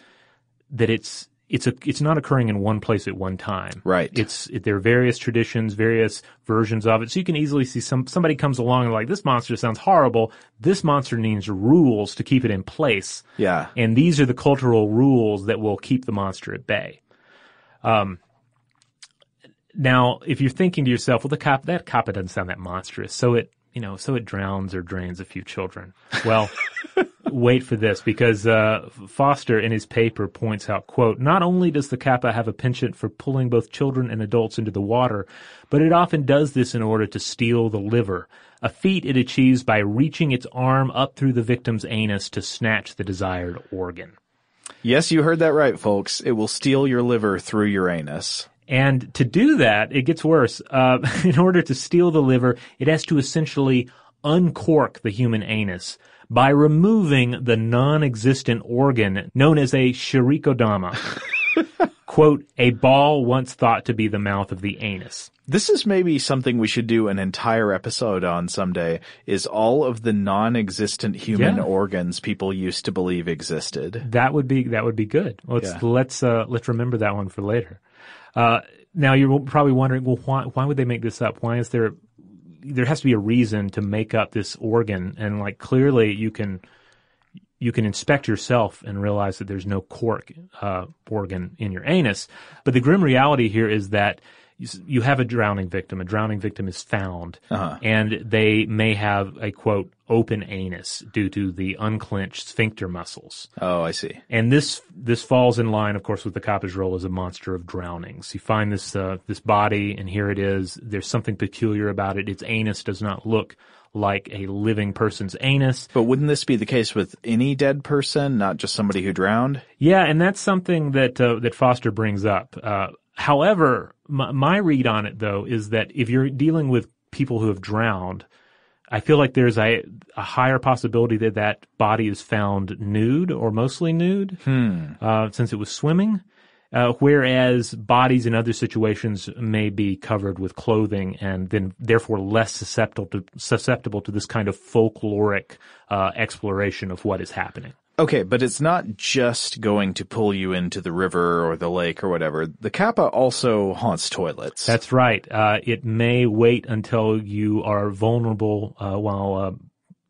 that it's, it's a it's not occurring in one place at one time. Right. It's it, there are various traditions, various versions of it. So you can easily see some somebody comes along and like this monster sounds horrible. This monster needs rules to keep it in place. Yeah. And these are the cultural rules that will keep the monster at bay. Um. Now, if you're thinking to yourself, well, the cop that kappa doesn't sound that monstrous, so it you know, so it drowns or drains a few children. Well, *laughs* wait for this because uh, Foster in his paper points out, quote, not only does the kappa have a penchant for pulling both children and adults into the water, but it often does this in order to steal the liver, a feat it achieves by reaching its arm up through the victim's anus to snatch the desired organ. Yes, you heard that right, folks. It will steal your liver through your anus. And to do that, it gets worse. Uh, *laughs* in order to steal the liver, it has to essentially uncork the human anus by removing the non-existent organ known as a shirikodama. *laughs* Quote, a ball once thought to be the mouth of the anus. This is maybe something we should do an entire episode on someday is all of the non-existent human Yeah. organs people used to believe existed. That would be that would be good. Let's Yeah. let's uh, let's remember that one for later. Uh, now you're probably wondering, well, why why would they make this up? Why is there there has to be a reason to make up this organ? And like clearly, you can you can inspect yourself and realize that there's no cork uh, organ in your anus. But the grim reality here is that you you have a drowning victim. A drowning victim is found, Uh-huh. and they may have a quote open anus due to the unclenched sphincter muscles. Oh, I see. And this this falls in line, of course, with the Kappa's role as a monster of drownings. You find this uh, this body, and here it is. There's something peculiar about it. Its anus does not look like a living person's anus. But wouldn't this be the case with any dead person, not just somebody who drowned? Yeah, and that's something that uh, that Foster brings up. Uh, however, my, my read on it though is that if you're dealing with people who have drowned, I feel like there's a, a higher possibility that that body is found nude or mostly nude, uh, since it was swimming. Uh, whereas bodies in other situations may be covered with clothing and then therefore less susceptible to, susceptible to this kind of folkloric uh, exploration of what is happening. Okay, but it's not just going to pull you into the river or the lake or whatever. The Kappa also haunts toilets. That's right. Uh, it may wait until you are vulnerable uh, while uh,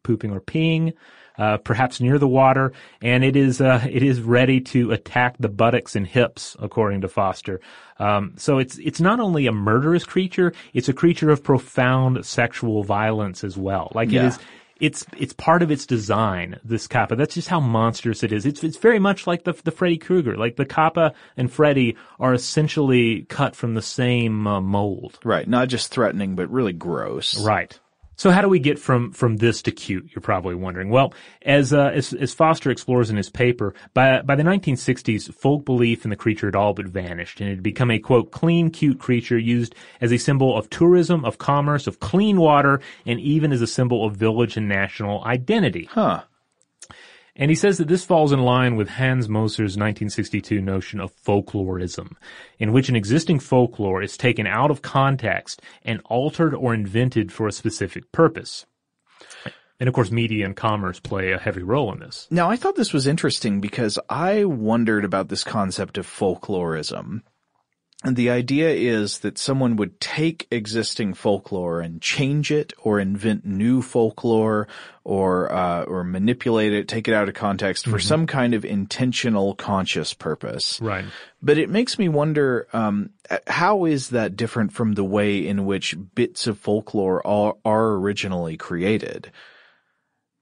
pooping or peeing, uh, perhaps near the water, and it is uh, it is ready to attack the buttocks and hips, according to Foster. Um, so it's it's not only a murderous creature; it's a creature of profound sexual violence as well. Like it Yeah. is. It's it's part of its design. This kappa. That's just how monstrous it is. It's it's very much like the the Freddy Krueger. Like the kappa and Freddy are essentially cut from the same uh, mold. right, not just threatening, but really gross. Right. So how do we get from from this to cute? You're probably wondering. Well, as uh, as, as Foster explores in his paper, by by the 1960s, folk belief in the creature had all but vanished, and it had become a quote clean, cute creature used as a symbol of tourism, of commerce, of clean water, and even as a symbol of village and national identity. Huh. And he says that this falls in line with Hans Moser's 1962 notion of folklorism, in which an existing folklore is taken out of context and altered or invented for a specific purpose. And of course, media and commerce play a heavy role in this. Now, I thought this was interesting because I wondered about this concept of folklorism. And the idea is that someone would take existing folklore and change it or invent new folklore or, uh, or manipulate it, take it out of context for some kind of intentional conscious purpose. Right. But it makes me wonder, um, how is that different from the way in which bits of folklore are, are originally created?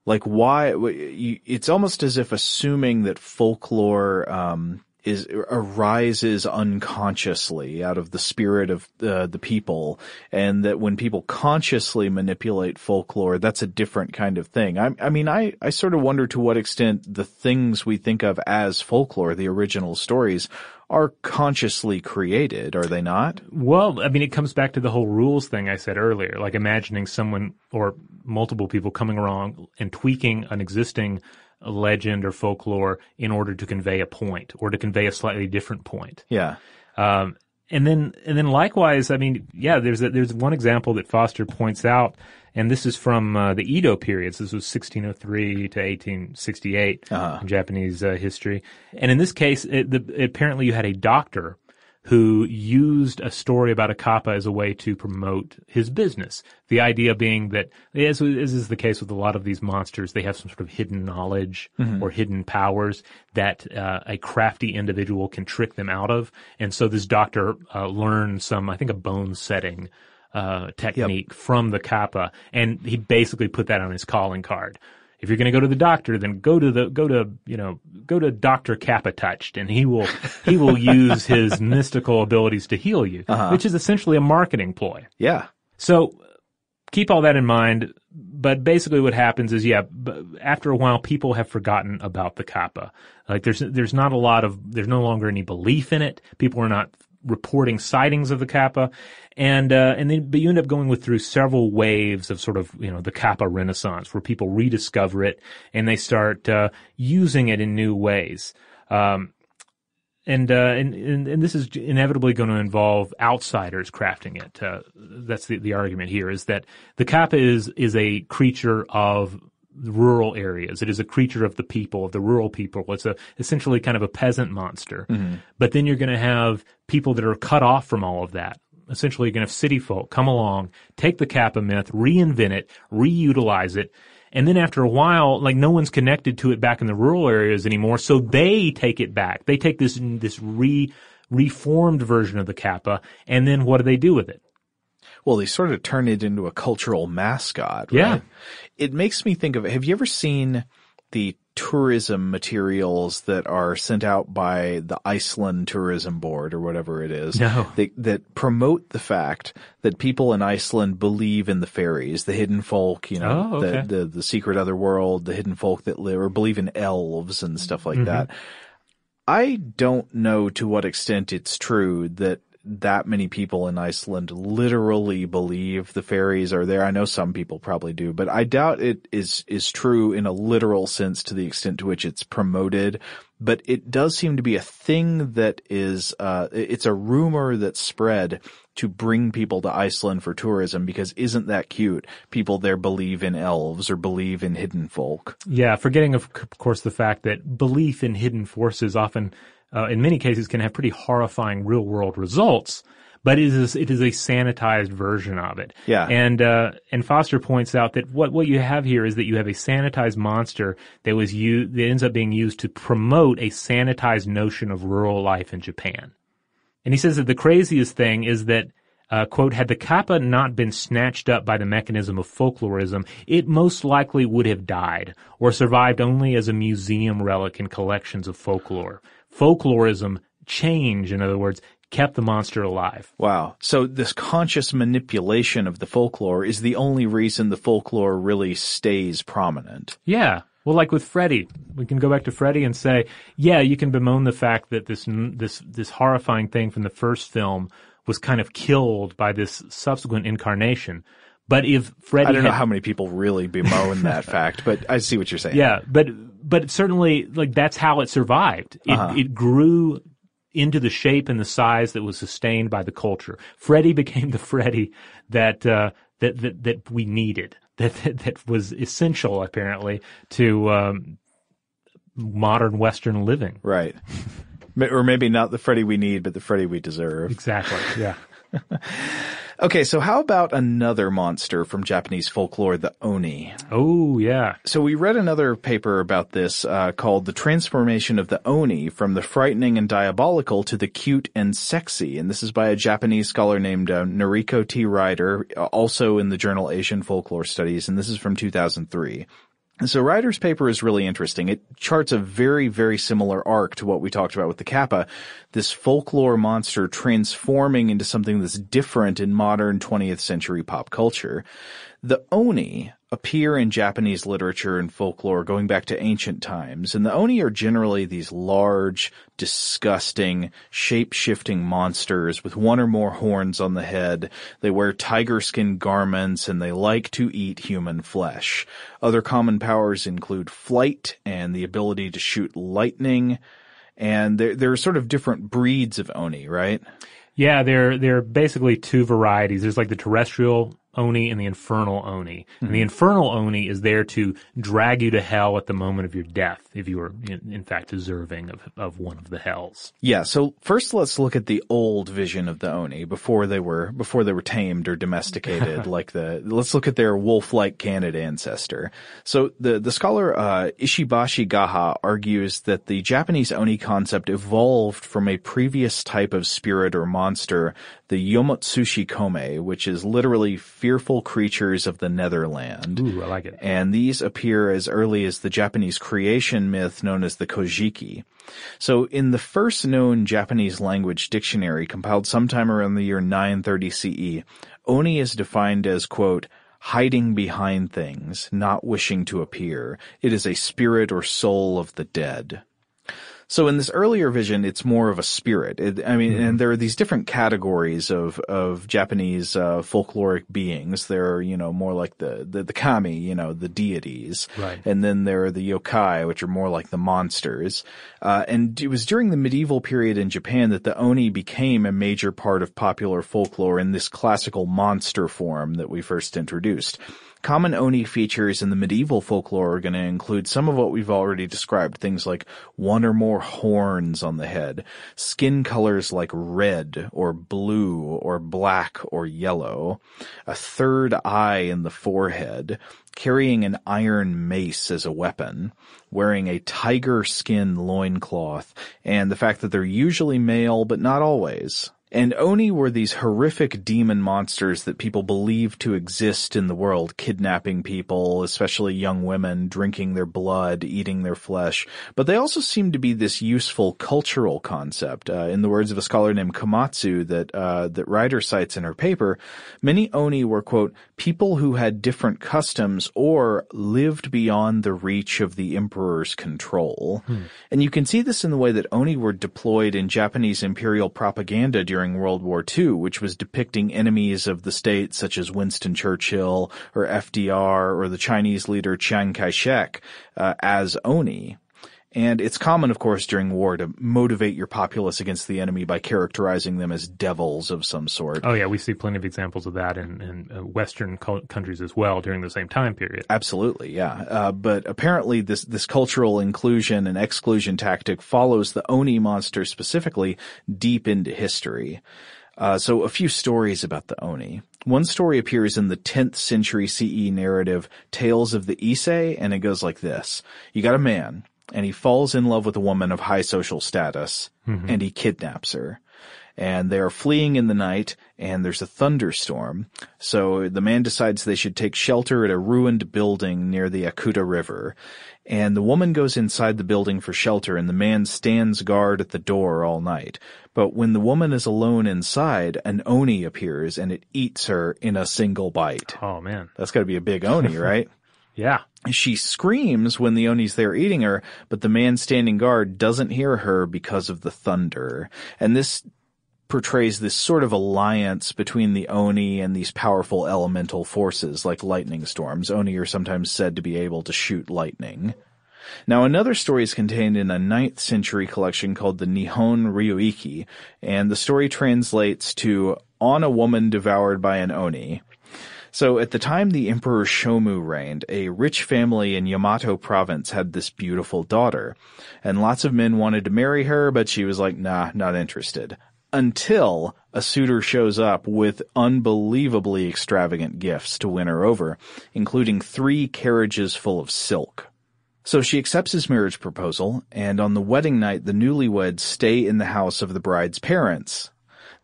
Like why, it's almost as if assuming that folklore, um, is, arises unconsciously out of the spirit of uh, the people and that when people consciously manipulate folklore, that's a different kind of thing. I, I mean, I, I sort of wonder to what extent the things we think of as folklore, the original stories, are consciously created, are they not? Well, I mean, it comes back to the whole rules thing I said earlier, like imagining someone or multiple people coming along and tweaking an existing legend or folklore in order to convey a point or to convey a slightly different point. Yeah. Um, and then, and then likewise, I mean, yeah, there's a, there's one example that Foster points out, and this is from uh, the Edo periods. This was 1603 to 1868 in Japanese uh, history. And in this case, it, the, apparently you had a doctor who used a story about a kappa as a way to promote his business. The idea being that, as, as is the case with a lot of these monsters, they have some sort of hidden knowledge or hidden powers that uh, a crafty individual can trick them out of. And so this doctor uh, learned some, I think, a bone setting uh, technique from the kappa, and he basically put that on his calling card if you're going to go to the doctor, then go to the go to you know go to Doctor Kappa Touched, and he will he will *laughs* use his mystical abilities to heal you, uh-huh. which is essentially a marketing ploy. Yeah. So keep all that in mind. But basically, what happens is, yeah, after a while, people have forgotten about the kappa. Like there's there's not a lot of there's no longer any belief in it. People are not reporting sightings of the kappa, and uh, and then but you end up going with through several waves of sort of you know the kappa renaissance where people rediscover it and they start uh, using it in new ways. Um, and, uh, and, and and this is inevitably going to involve outsiders crafting it. Uh, that's the, the argument here is that the kappa is is a creature of rural areas. It is a creature of the people, of the rural people. It's a essentially kind of a peasant monster. Mm-hmm. But then you're going to have people that are cut off from all of that. Essentially, you're going to have city folk come along, take the kappa myth, reinvent it, reutilize it, and then after a while, like no one's connected to it back in the rural areas anymore. So they take it back. They take this, this re, reformed version of the Kappa. And then what do they do with it? Well, they sort of turn it into a cultural mascot. Right? Yeah. It makes me think of, have you ever seen the tourism materials that are sent out by the Iceland Tourism Board or whatever it is. No. They, that promote the fact that people in Iceland believe in the fairies, the hidden folk, you know, oh, okay. the, the, the secret other world, the hidden folk that live or believe in elves and stuff like mm-hmm. that. I don't know to what extent it's true that that many people in Iceland literally believe the fairies are there. I know some people probably do, but I doubt it is, is true in a literal sense to the extent to which it's promoted. But it does seem to be a thing that is, uh, it's a rumor that's spread to bring people to Iceland for tourism because isn't that cute? People there believe in elves or believe in hidden folk. Yeah, forgetting of course the fact that belief in hidden forces often uh, in many cases can have pretty horrifying real world results. But it is it is a sanitized version of it. Yeah. And uh, and Foster points out that what what you have here is that you have a sanitized monster that was used that ends up being used to promote a sanitized notion of rural life in Japan. And he says that the craziest thing is that uh, quote, had the kappa not been snatched up by the mechanism of folklorism, it most likely would have died, or survived only as a museum relic in collections of folklore folklorism change, in other words, kept the monster alive. Wow. So this conscious manipulation of the folklore is the only reason the folklore really stays prominent. Yeah. Well, like with Freddy, we can go back to Freddy and say, yeah, you can bemoan the fact that this this this horrifying thing from the first film was kind of killed by this subsequent incarnation. But if Freddy, I don't had, know how many people really bemoan that *laughs* fact, but I see what you're saying. Yeah, but but certainly like that's how it survived. It, uh-huh. it grew into the shape and the size that was sustained by the culture. Freddy became the Freddy that uh, that, that that we needed. *laughs* That, that, that was essential apparently to um, modern Western living. Right. *laughs* or maybe not the Freddy we need, but the Freddy we deserve. Exactly. Yeah. *laughs* Okay, so how about another monster from Japanese folklore, the Oni? Oh, yeah. So we read another paper about this uh, called The Transformation of the Oni from the Frightening and Diabolical to the Cute and Sexy. And this is by a Japanese scholar named uh, Noriko T. Ryder, also in the journal Asian Folklore Studies, and this is from 2003. So Ryder's paper is really interesting. It charts a very, very similar arc to what we talked about with the Kappa. This folklore monster transforming into something that's different in modern 20th century pop culture. The Oni appear in Japanese literature and folklore going back to ancient times, and the Oni are generally these large, disgusting, shape-shifting monsters with one or more horns on the head. They wear tiger skin garments and they like to eat human flesh. Other common powers include flight and the ability to shoot lightning, and there, there are sort of different breeds of Oni, right? Yeah, there there are basically two varieties. There's like the terrestrial Oni and the infernal Oni. Mm-hmm. And the infernal Oni is there to drag you to hell at the moment of your death, if you are in, in, fact deserving of, of one of the hells. Yeah. So first, let's look at the old vision of the Oni before they were before they were tamed or domesticated. *laughs* like the let's look at their wolf-like canid ancestor. So the the scholar uh, Ishibashi Gaha argues that the Japanese Oni concept evolved from a previous type of spirit or monster the Yomotsu-shikome, which is literally fearful creatures of the Netherland. Ooh, I like it. And these appear as early as the Japanese creation myth known as the Kojiki. So in the first known Japanese language dictionary compiled sometime around the year 930 CE, Oni is defined as quote, hiding behind things, not wishing to appear. It is a spirit or soul of the dead. So in this earlier vision, it's more of a spirit. It, I mean, mm-hmm. and there are these different categories of of Japanese uh, folkloric beings. There are, you know, more like the, the, the kami, you know, the deities, right. and then there are the yokai, which are more like the monsters. Uh, and it was during the medieval period in Japan that the oni became a major part of popular folklore in this classical monster form that we first introduced. Common Oni features in the medieval folklore are going to include some of what we've already described, things like one or more horns on the head, skin colors like red or blue or black or yellow, a third eye in the forehead, carrying an iron mace as a weapon, wearing a tiger skin loincloth, and the fact that they're usually male but not always. And Oni were these horrific demon monsters that people believed to exist in the world, kidnapping people, especially young women, drinking their blood, eating their flesh. But they also seemed to be this useful cultural concept. Uh, in the words of a scholar named Komatsu that, uh, that Ryder cites in her paper, many Oni were, quote, people who had different customs or lived beyond the reach of the emperor's control. Hmm. And you can see this in the way that Oni were deployed in Japanese imperial propaganda during World War II, which was depicting enemies of the state such as Winston Churchill or FDR or the Chinese leader Chiang Kai-shek uh, as Oni. And it's common, of course, during war to motivate your populace against the enemy by characterizing them as devils of some sort. Oh yeah, we see plenty of examples of that in, in uh, Western co- countries as well during the same time period. Absolutely, yeah. Uh, but apparently, this this cultural inclusion and exclusion tactic follows the Oni monster specifically deep into history. Uh, so a few stories about the Oni. One story appears in the 10th century CE narrative Tales of the Ise, and it goes like this. You got a man and he falls in love with a woman of high social status mm-hmm. and he kidnaps her. And they are fleeing in the night and there's a thunderstorm. So the man decides they should take shelter at a ruined building near the Akuta River. And the woman goes inside the building for shelter and the man stands guard at the door all night. But when the woman is alone inside, an Oni appears and it eats her in a single bite. Oh man. That's gotta be a big Oni, *laughs* right? yeah. She screams when the Oni's there eating her, but the man standing guard doesn't hear her because of the thunder. And this portrays this sort of alliance between the Oni and these powerful elemental forces like lightning storms. Oni are sometimes said to be able to shoot lightning. Now another story is contained in a 9th century collection called the Nihon Ryoiki, and the story translates to On a Woman Devoured by an Oni. So at the time the Emperor Shomu reigned, a rich family in Yamato province had this beautiful daughter. And lots of men wanted to marry her, but she was like, nah, not interested. Until a suitor shows up with unbelievably extravagant gifts to win her over, including three carriages full of silk. So she accepts his marriage proposal, and on the wedding night, the newlyweds stay in the house of the bride's parents,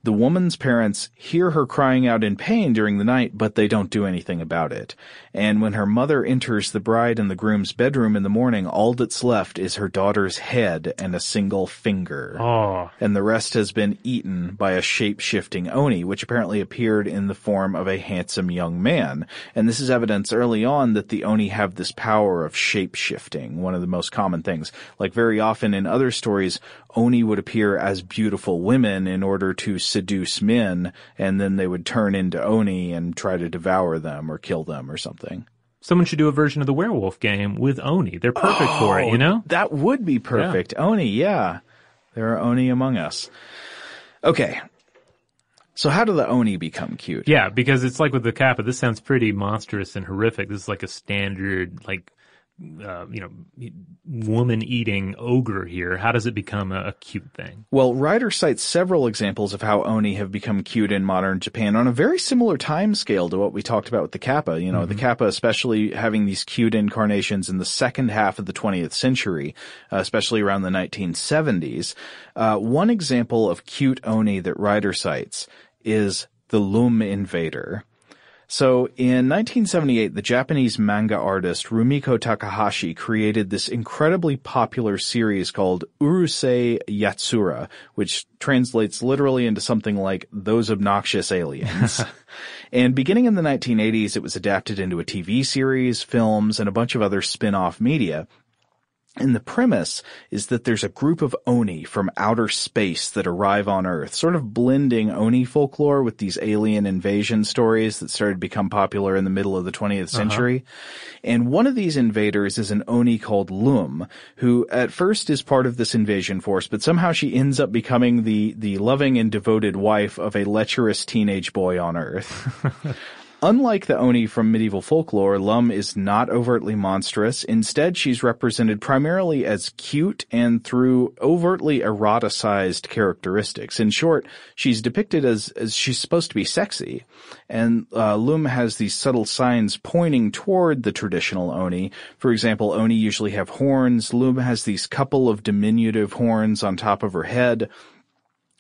the woman's parents hear her crying out in pain during the night, but they don't do anything about it. And when her mother enters the bride and the groom's bedroom in the morning, all that's left is her daughter's head and a single finger. Oh. And the rest has been eaten by a shape-shifting Oni, which apparently appeared in the form of a handsome young man. And this is evidence early on that the Oni have this power of shape-shifting, one of the most common things. Like very often in other stories, Oni would appear as beautiful women in order to seduce men, and then they would turn into Oni and try to devour them or kill them or something. Someone should do a version of the werewolf game with Oni. They're perfect oh, for it, you oh, know? That would be perfect. Yeah. Oni, yeah. There are Oni among us. Okay. So how do the Oni become cute? Yeah, because it's like with the Kappa, this sounds pretty monstrous and horrific. This is like a standard, like, uh, you know, woman eating ogre here? How does it become a, a, cute thing? Well, Ryder cites several examples of how oni have become cute in modern Japan on a very similar time scale to what we talked about with the kappa. You know, mm-hmm. the kappa especially having these cute incarnations in the second half of the 20th century, uh, especially around the 1970s. Uh, one example of cute oni that Ryder cites is the Lum Invader. So in 1978, the Japanese manga artist Rumiko Takahashi created this incredibly popular series called Urusei Yatsura, which translates literally into something like those obnoxious aliens. *laughs* and beginning in the 1980s, it was adapted into a TV series, films, and a bunch of other spin-off media. And the premise is that there's a group of Oni from outer space that arrive on Earth, sort of blending Oni folklore with these alien invasion stories that started to become popular in the middle of the 20th uh-huh. century. Uh-huh. And one of these invaders is an Oni called Lum, who at first is part of this invasion force, but somehow she ends up becoming the, the loving and devoted wife of a lecherous teenage boy on Earth. *laughs* Unlike the Oni from medieval folklore, Lum is not overtly monstrous. Instead, she's represented primarily as cute and through overtly eroticized characteristics. In short, she's depicted as, as she's supposed to be sexy. And uh, Lum has these subtle signs pointing toward the traditional Oni. For example, Oni usually have horns. Lum has these couple of diminutive horns on top of her head.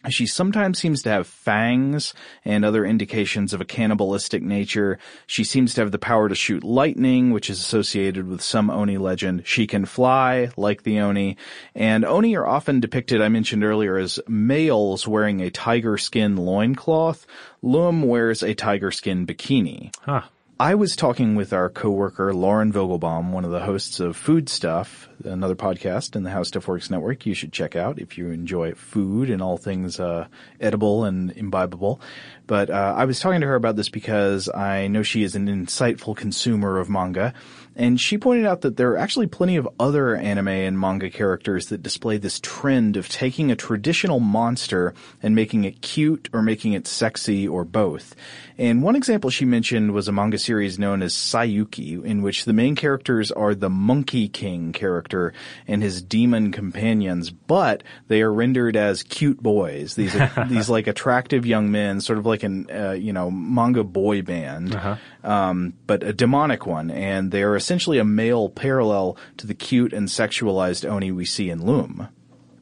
She sometimes seems to have fangs and other indications of a cannibalistic nature. She seems to have the power to shoot lightning, which is associated with some Oni legend. She can fly, like the Oni. And Oni are often depicted, I mentioned earlier, as males wearing a tiger skin loincloth. Lum wears a tiger skin bikini. Huh. I was talking with our coworker Lauren Vogelbaum, one of the hosts of Food Stuff, another podcast in the How Stuff Works network. You should check out if you enjoy food and all things uh, edible and imbibable. But uh, I was talking to her about this because I know she is an insightful consumer of manga, and she pointed out that there are actually plenty of other anime and manga characters that display this trend of taking a traditional monster and making it cute or making it sexy or both. And one example she mentioned was a manga series known as Saiyuki, in which the main characters are the Monkey King character and his demon companions, but they are rendered as cute boys. These *laughs* these like attractive young men, sort of like an uh, you know manga boy band, uh-huh. Um, but a demonic one, and they are essentially a male parallel to the cute and sexualized Oni we see in Lum.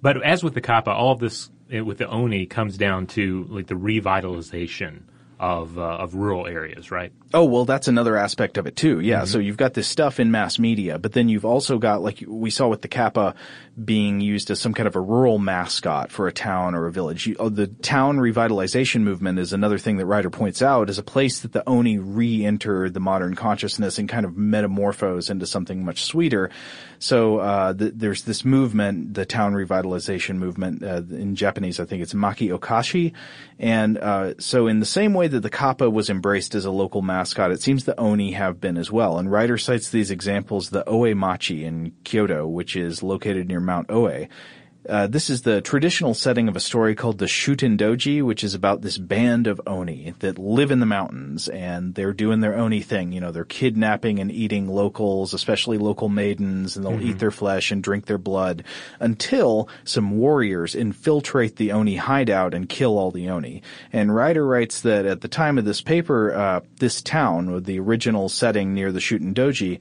But as with the Kappa, all of this eh, with the Oni comes down to like the revitalization of uh, of rural areas, right? Oh well, that's another aspect of it too. Yeah, mm-hmm. so you've got this stuff in mass media, but then you've also got like we saw with the Kappa being used as some kind of a rural mascot for a town or a village. You, oh, the town revitalization movement is another thing that Ryder points out as a place that the Oni re-enter the modern consciousness and kind of metamorphose into something much sweeter. So uh, the, there's this movement, the town revitalization movement uh, in Japanese. I think it's Maki Okashi, and uh, so in the same way that the Kappa was embraced as a local mascot, it seems the Oni have been as well. And Ryder cites these examples: the Oe Machi in Kyoto, which is located near Mount Oe, uh, this is the traditional setting of a story called the Shuten Doji, which is about this band of Oni that live in the mountains and they're doing their Oni thing. You know, they're kidnapping and eating locals, especially local maidens, and they'll mm-hmm. eat their flesh and drink their blood until some warriors infiltrate the Oni hideout and kill all the Oni. And Ryder writes that at the time of this paper, uh, this town, with the original setting near the Shutendoji,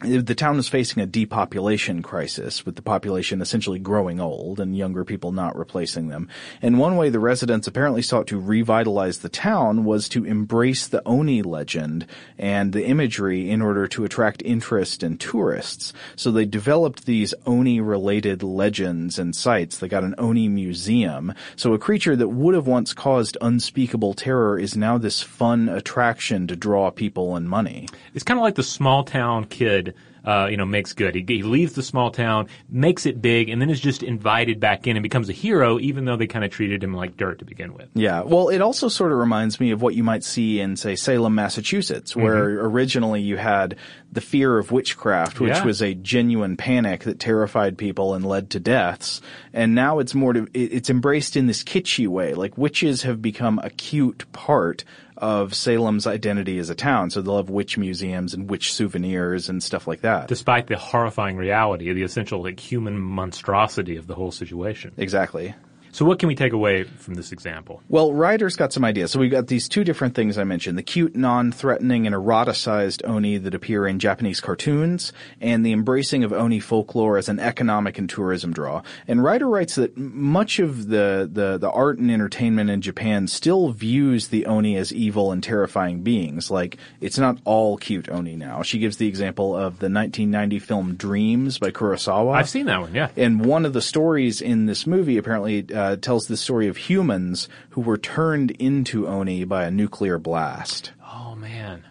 the town is facing a depopulation crisis with the population essentially growing old and younger people not replacing them. And one way the residents apparently sought to revitalize the town was to embrace the Oni legend and the imagery in order to attract interest and tourists. So they developed these Oni related legends and sites. They got an Oni museum. So a creature that would have once caused unspeakable terror is now this fun attraction to draw people and money. It's kind of like the small town kid uh, you know, makes good. He, he, leaves the small town, makes it big, and then is just invited back in and becomes a hero, even though they kind of treated him like dirt to begin with. Yeah. Well, it also sort of reminds me of what you might see in, say, Salem, Massachusetts, where mm-hmm. originally you had the fear of witchcraft, which yeah. was a genuine panic that terrified people and led to deaths. And now it's more to, it's embraced in this kitschy way. Like witches have become a cute part of Salem's identity as a town. So they'll have witch museums and witch souvenirs and stuff like that. Despite the horrifying reality, the essential like human monstrosity of the whole situation. Exactly. So what can we take away from this example? Well, Ryder's got some ideas. So we've got these two different things I mentioned. The cute, non-threatening, and eroticized Oni that appear in Japanese cartoons, and the embracing of Oni folklore as an economic and tourism draw. And Ryder writes that much of the, the, the art and entertainment in Japan still views the Oni as evil and terrifying beings. Like, it's not all cute Oni now. She gives the example of the 1990 film Dreams by Kurosawa. I've seen that one, yeah. And one of the stories in this movie apparently uh, uh, tells the story of humans who were turned into Oni by a nuclear blast. Oh man.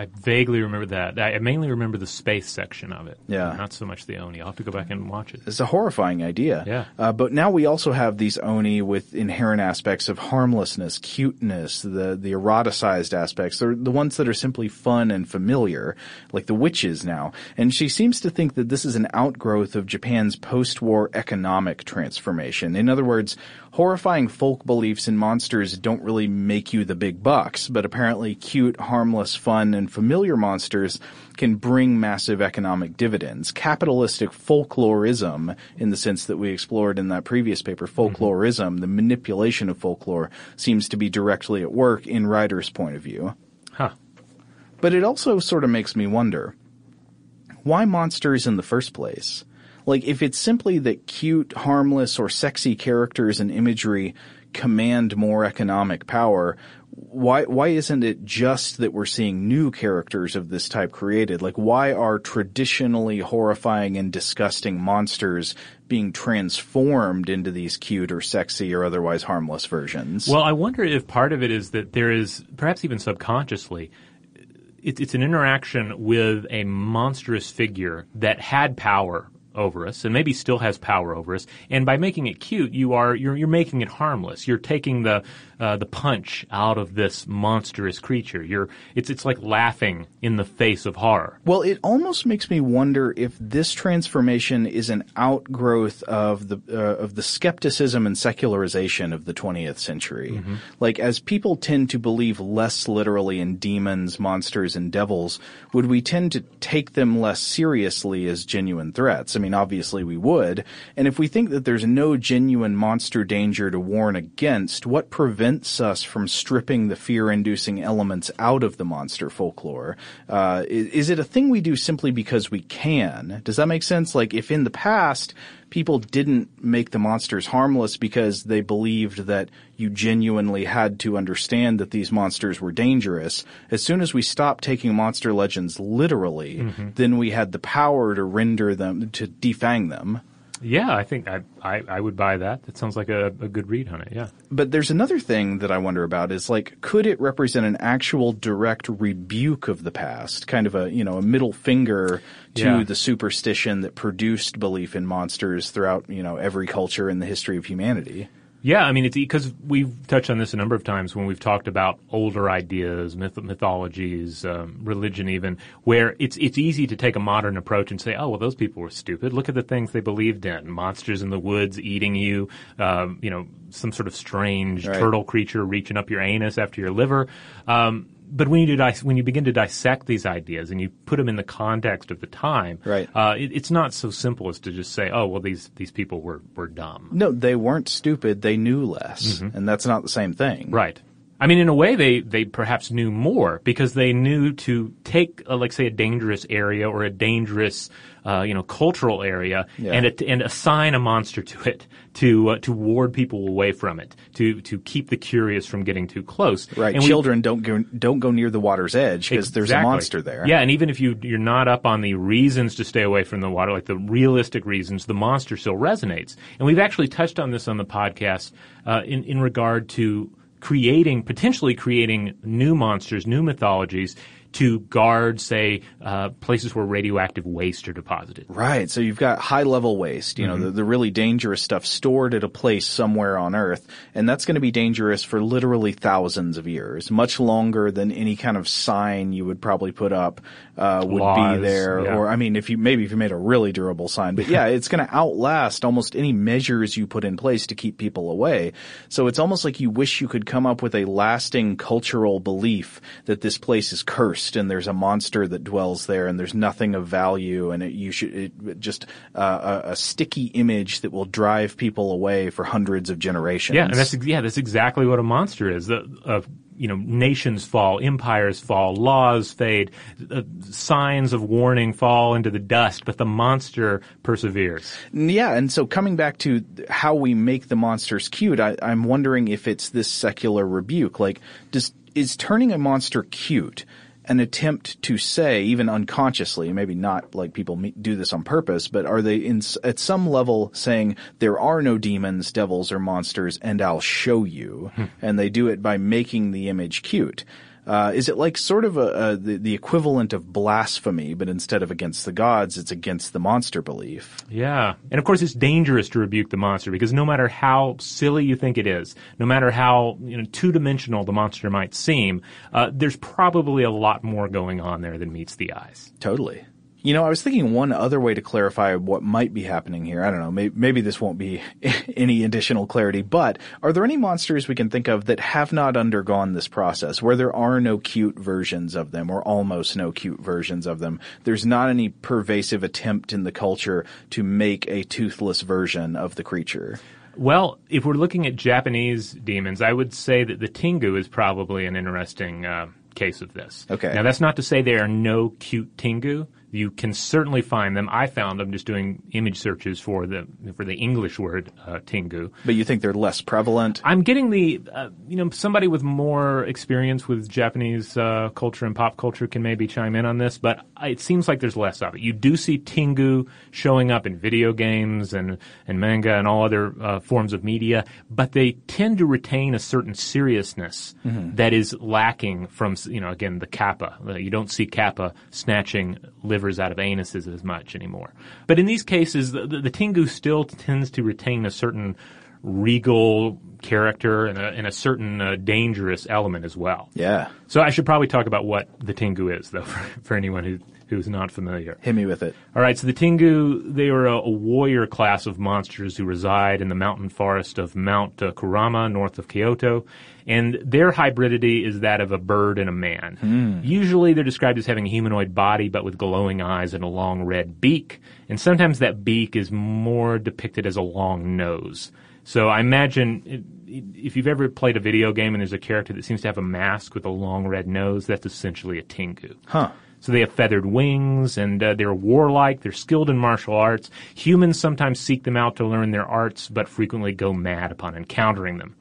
I vaguely remember that. I mainly remember the space section of it. Yeah. Not so much the Oni. I'll have to go back and watch it. It's a horrifying idea. Yeah. Uh, but now we also have these Oni with inherent aspects of harmlessness, cuteness, the, the eroticized aspects. They're the ones that are simply fun and familiar, like the witches now. And she seems to think that this is an outgrowth of Japan's post-war economic transformation. In other words, horrifying folk beliefs in monsters don't really make you the big bucks, but apparently cute, harmless, fun, and familiar monsters can bring massive economic dividends. Capitalistic folklorism, in the sense that we explored in that previous paper, folklorism, mm-hmm. the manipulation of folklore, seems to be directly at work in Ryder's point of view. Huh. But it also sort of makes me wonder, why monsters in the first place? Like, if it's simply that cute, harmless, or sexy characters and imagery command more economic power, why why isn't it just that we're seeing new characters of this type created? Like why are traditionally horrifying and disgusting monsters being transformed into these cute or sexy or otherwise harmless versions? Well, I wonder if part of it is that there is perhaps even subconsciously it's an interaction with a monstrous figure that had power over us and maybe still has power over us. And by making it cute, you are you're you're making it harmless. You're taking the uh, the punch out of this monstrous creature. You're it's it's like laughing in the face of horror. Well, it almost makes me wonder if this transformation is an outgrowth of the uh, of the skepticism and secularization of the 20th century. Mm-hmm. Like as people tend to believe less literally in demons, monsters, and devils, would we tend to take them less seriously as genuine threats? I mean, obviously we would. And if we think that there's no genuine monster danger to warn against, what prevents prevents us from stripping the fear-inducing elements out of the monster folklore? Uh, is, is, it a thing we do simply because we can? Does that make sense? Like, if in the past people didn't make the monsters harmless because they believed that you genuinely had to understand that these monsters were dangerous. As soon as we stopped taking monster legends literally, mm-hmm. then we had the power to render them, to defang them. Yeah, I think I, I, I, would buy that. That sounds like a, a good read on it, yeah. But there's another thing that I wonder about is like, could it represent an actual direct rebuke of the past? Kind of a, you know, a middle finger to yeah. the superstition that produced belief in monsters throughout, you know, every culture in the history of humanity. Yeah, I mean, it's because we've touched on this a number of times when we've talked about older ideas, myth- mythologies, um, religion, even where it's it's easy to take a modern approach and say, oh, well, those people were stupid. Look at the things they believed in: monsters in the woods eating you, um, you know, some sort of strange right. turtle creature reaching up your anus after your liver. Um, but when you dis- when you begin to dissect these ideas and you put them in the context of the time, right. Uh, it, it's not so simple as to just say, "Oh, well, these these people were were dumb." No, they weren't stupid. They knew less, mm-hmm. and that's not the same thing. Right. I mean, in a way, they, they perhaps knew more because they knew to take, uh, like, say, a dangerous area or a dangerous, uh, you know, cultural area yeah. and and assign a monster to it to uh, to ward people away from it, to to keep the curious from getting too close. Right. And Children we, don't go don't go near the water's edge because exactly. there's a monster there. Yeah, and even if you you're not up on the reasons to stay away from the water, like the realistic reasons, the monster still resonates. And we've actually touched on this on the podcast uh, in in regard to creating, potentially creating new monsters, new mythologies to guard, say, uh, places where radioactive waste are deposited. Right. So you've got high level waste, you mm-hmm. know, the, the, really dangerous stuff stored at a place somewhere on Earth, and that's going to be dangerous for literally thousands of years, much longer than any kind of sign you would probably put up uh, would Laws, be there. Yeah. Or I mean, if you maybe if you made a really durable sign, but *laughs* yeah, it's going to outlast almost any measures you put in place to keep people away. So it's almost like you wish you could come up with a lasting cultural belief that this place is cursed cursed and there's a monster that dwells there and there's nothing of value and it, you should it, just uh, a, a, sticky image that will drive people away for hundreds of generations. Yeah, and that's yeah, that's exactly what a monster is. The, uh, you know, nations fall, empires fall, laws fade, uh, signs of warning fall into the dust, but the monster perseveres. Yeah, and so coming back to how we make the monsters cute, I, I'm wondering if it's this secular rebuke. Like, does is turning a monster cute an attempt to say, even unconsciously, maybe not like people do this on purpose, but are they in, at some level saying there are no demons, devils, or monsters, and I'll show you? Hmm. And they do it by making the image cute. Uh, is it like sort of a, a the, the, equivalent of blasphemy, but instead of against the gods, it's against the monster belief? Yeah, and of course, it's dangerous to rebuke the monster because no matter how silly you think it is, no matter how you know two dimensional the monster might seem, uh, there's probably a lot more going on there than meets the eyes. Totally. You know, I was thinking one other way to clarify what might be happening here. I don't know. Maybe, maybe, this won't be *laughs* any additional clarity, but are there any monsters we can think of that have not undergone this process where there are no cute versions of them or almost no cute versions of them? There's not any pervasive attempt in the culture to make a toothless version of the creature. Well, if we're looking at Japanese demons, I would say that the Tengu is probably an interesting uh, case of this. Okay. Now, that's not to say there are no cute Tengu you can certainly find them. I found them just doing image searches for the for the English word uh, Tengu. But you think they're less prevalent? I'm getting the uh, you know somebody with more experience with Japanese uh, culture and pop culture can maybe chime in on this, but it seems like there's less of it. You do see Tengu showing up in video games and and manga and all other uh, forms of media, but they tend to retain a certain seriousness mm-hmm. that is lacking from you know again the kappa. You don't see kappa snatching livers out of anuses as much anymore. But in these cases, the, the, the Tengu still tends to retain a certain regal character and a, and a certain uh, dangerous element as well. Yeah. So I should probably talk about what the Tengu is, though, *laughs* for, for anyone who who's not familiar. Hit me with it. All right, so the Tengu, they are a, a warrior class of monsters who reside in the mountain forest of Mount uh, Kurama, north of Kyoto, and their hybridity is that of a bird and a man. Mm. Usually they're described as having a humanoid body, but with glowing eyes and a long red beak, and sometimes that beak is more depicted as a long nose. So I imagine if you've ever played a video game and there's a character that seems to have a mask with a long red nose, that's essentially a Tengu. Huh. So they have feathered wings and uh, they're warlike. They're skilled in martial arts. Humans sometimes seek them out to learn their arts, but frequently go mad upon encountering them.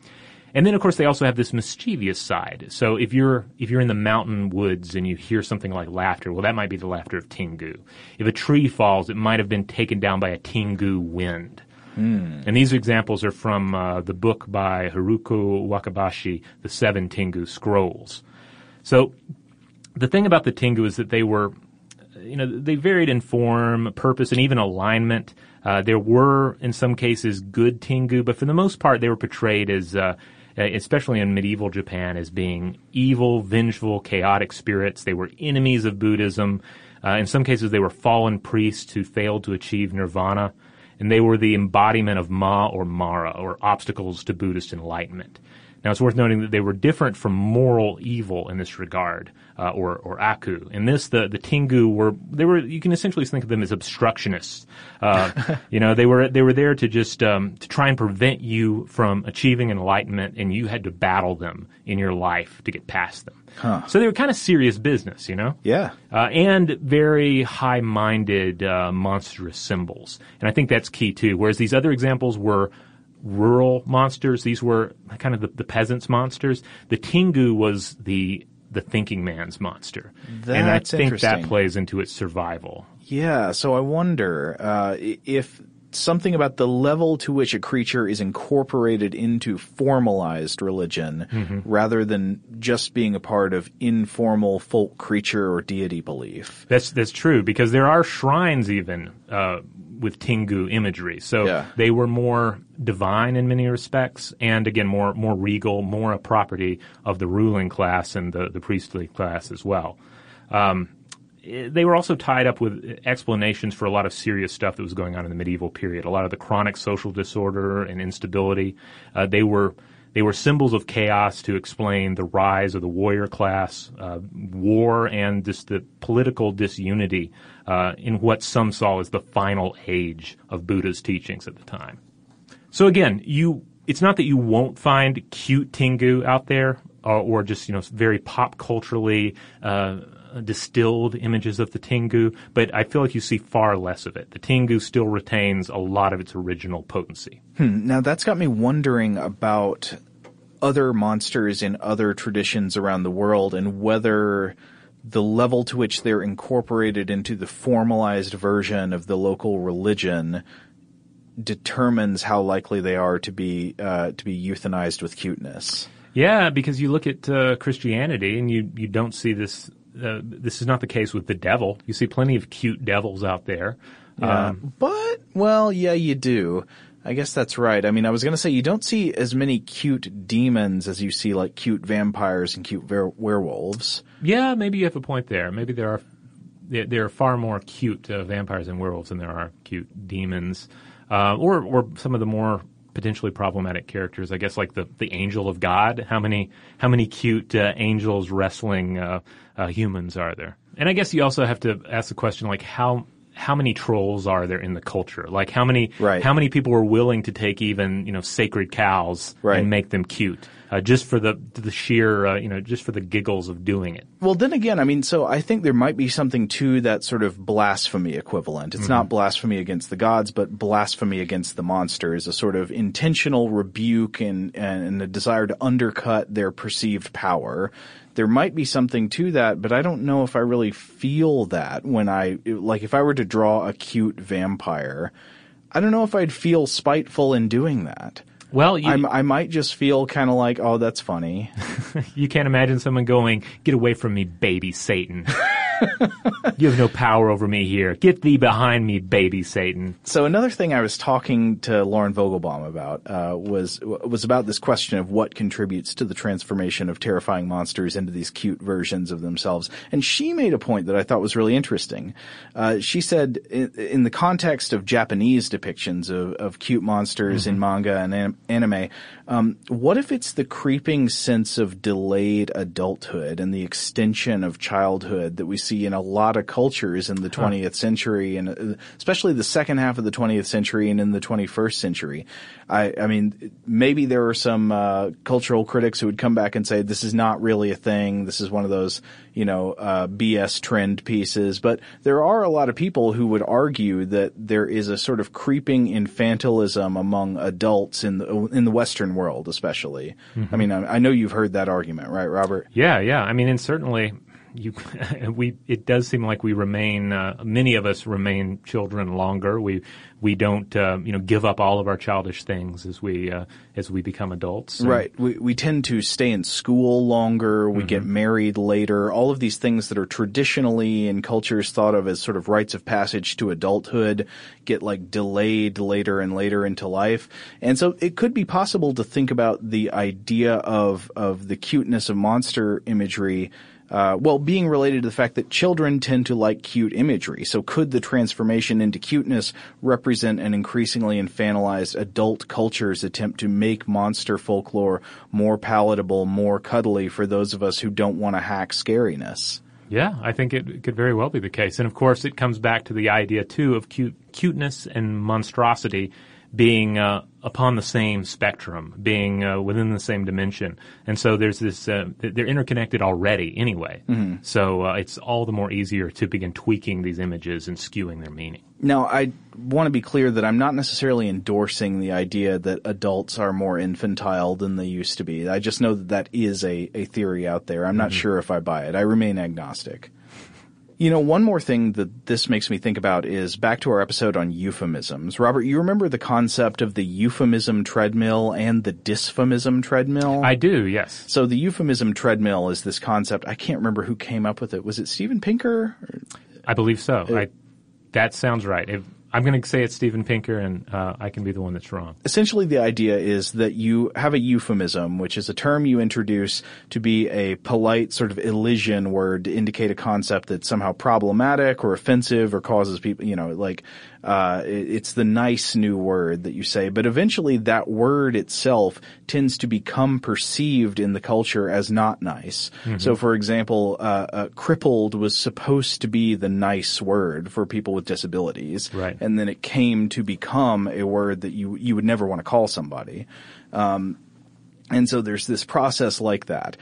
And then of course they also have this mischievous side. So if you're if you're in the mountain woods and you hear something like laughter, well that might be the laughter of Tengu. If a tree falls, it might have been taken down by a Tengu wind. Mm. And these examples are from uh, the book by Haruko Wakabayashi, The Seven Tengu Scrolls. So the thing about the Tengu is that they were, you know, they varied in form, purpose, and even alignment. Uh, there were, in some cases, good Tengu, but for the most part, they were portrayed as, uh, especially in medieval Japan, as being evil, vengeful, chaotic spirits. They were enemies of Buddhism. Uh, in some cases, they were fallen priests who failed to achieve nirvana, and they were the embodiment of Ma or Mara, or obstacles to Buddhist enlightenment. Now, it's worth noting that they were different from moral evil in this regard uh, or or aku. In this, the the Tengu were they were you can essentially think of them as obstructionists. Uh, *laughs* you know, they were they were there to just um, to try and prevent you from achieving enlightenment, and you had to battle them in your life to get past them. Huh. So they were kind of serious business, you know. Yeah. Uh, and very high-minded, uh, monstrous symbols, and I think that's key too. Whereas these other examples were rural monsters. These were kind of the, the, peasants' monsters. The Tengu was the the thinking man's monster. That's and I think that plays into its survival. Yeah, so I wonder uh, if something about the level to which a creature is incorporated into formalized religion mm-hmm. rather than just being a part of informal folk creature or deity belief. That's that's true because there are shrines even uh, with Tengu imagery. So yeah. they were more divine in many respects, and again more more regal, more a property of the ruling class and the the priestly class as well. Um, they were also tied up with explanations for a lot of serious stuff that was going on in the medieval period. A lot of the chronic social disorder and instability. Uh, they were they were symbols of chaos to explain the rise of the warrior class, uh, war, and just the political disunity uh, in what some saw as the final age of Buddha's teachings at the time. So again, you it's not that you won't find cute Tengu out there, or, or just you know very pop culturally uh, distilled images of the Tengu, but I feel like you see far less of it. The Tengu still retains a lot of its original potency. Hmm. Now that's got me wondering about other monsters in other traditions around the world and whether the level to which they're incorporated into the formalized version of the local religion determines how likely they are to be uh, to be euthanized with cuteness. Yeah, because you look at uh, Christianity and you, you don't see this. Uh, this is not the case with the devil. You see plenty of cute devils out there. Yeah. Um, but, well, yeah, you do. I guess that's right. I mean, I was going to say you don't see as many cute demons as you see like cute vampires and cute ver- werewolves. Yeah, maybe you have a point there. Maybe there are there are far more cute uh, vampires and werewolves than there are cute demons, uh, or or some of the more potentially problematic characters. I guess like the the angel of God. How many how many cute uh, angels wrestling uh, uh, humans are there? And I guess you also have to ask the question like how how many trolls are there in the culture? Like how many right. how many people are willing to take even you know sacred cows right. and make them cute? Uh, just for the the sheer uh, you know just for the giggles of doing it. Well, then again, I mean, so I think there might be something to that sort of blasphemy equivalent. It's mm-hmm. not blasphemy against the gods, but blasphemy against the monster is a sort of intentional rebuke and and a desire to undercut their perceived power there might be something to that, but I don't know if I really feel that when I, like if I were to draw a cute vampire, I don't know if I'd feel spiteful in doing that. Well, you, i might just feel kind of like, oh, that's funny. *laughs* you can't imagine someone going, "Get away from me, baby Satan." *laughs* you have no power over me here. Get thee behind me, baby Satan. So another thing I was talking to Lauren Vogelbaum about uh, was was about this question of what contributes to the transformation of terrifying monsters into these cute versions of themselves. And she made a point that I thought was really interesting. Uh, she said, in, in, the context of Japanese depictions of, of cute monsters mm-hmm. in manga and anime, um, what if it's the creeping sense of delayed adulthood and the extension of childhood that we see in a lot of cultures in the 20th huh. century and uh, especially the second half of the 20th century and in the 21st century. I, I mean, maybe there are some uh, cultural critics who would come back and say this is not really a thing. This is one of those, you know, uh, BS trend pieces. But there are a lot of people who would argue that there is a sort of creeping infantilism among adults in the in the Western world, especially. Mm-hmm. I mean, I, I know you've heard that argument, right, Robert? Yeah, yeah. I mean, and certainly you *laughs* we it does seem like we remain uh, many of us remain children longer. We we don't uh, you know give up all of our childish things as we uh, as we become adults. right. We we tend to stay in school longer. We mm-hmm. get married later. All of these things that are traditionally in cultures thought of as sort of rites of passage to adulthood get like delayed later and later into life. And so it could be possible to think about the idea of of the cuteness of monster imagery uh, well, being related to the fact that children tend to like cute imagery. So could the transformation into cuteness represent an increasingly infantilized adult culture's attempt to make monster folklore more palatable, more cuddly for those of us who don't want to hack scariness? Yeah, I think it could very well be the case. And of course, it comes back to the idea too of cute, cuteness and monstrosity being uh, upon the same spectrum, being uh, within the same dimension, and so there's this. Uh, they're interconnected already, anyway. Mm-hmm. So uh, it's all the more easier to begin tweaking these images and skewing their meaning. Now, I want to be clear that I'm not necessarily endorsing the idea that adults are more infantile than they used to be. I just know that that is a, a theory out there. I'm not mm-hmm. sure if I buy it. I remain agnostic. You know, one more thing that this makes me think about is back to our episode on euphemisms. Robert, you remember the concept of the euphemism treadmill and the dysphemism treadmill? I do, yes. So the euphemism treadmill is this concept. I can't remember who came up with it. Was it Steven Pinker? I believe so. Uh, I, that sounds right. If, I'm going to say it's Steven Pinker, and uh, I can be the one that's wrong. Essentially, the idea is that you have a euphemism, which is a term you introduce to be a polite sort of elision word to indicate a concept that's somehow problematic or offensive or causes people, you know, like uh, it's the nice new word that you say, but eventually that word itself tends to become perceived in the culture as not nice. Mm-hmm. So, for example, uh, uh, crippled was supposed to be the nice word for people with disabilities, right. and then it came to become a word that you you would never want to call somebody. Um, and so there's this process like that.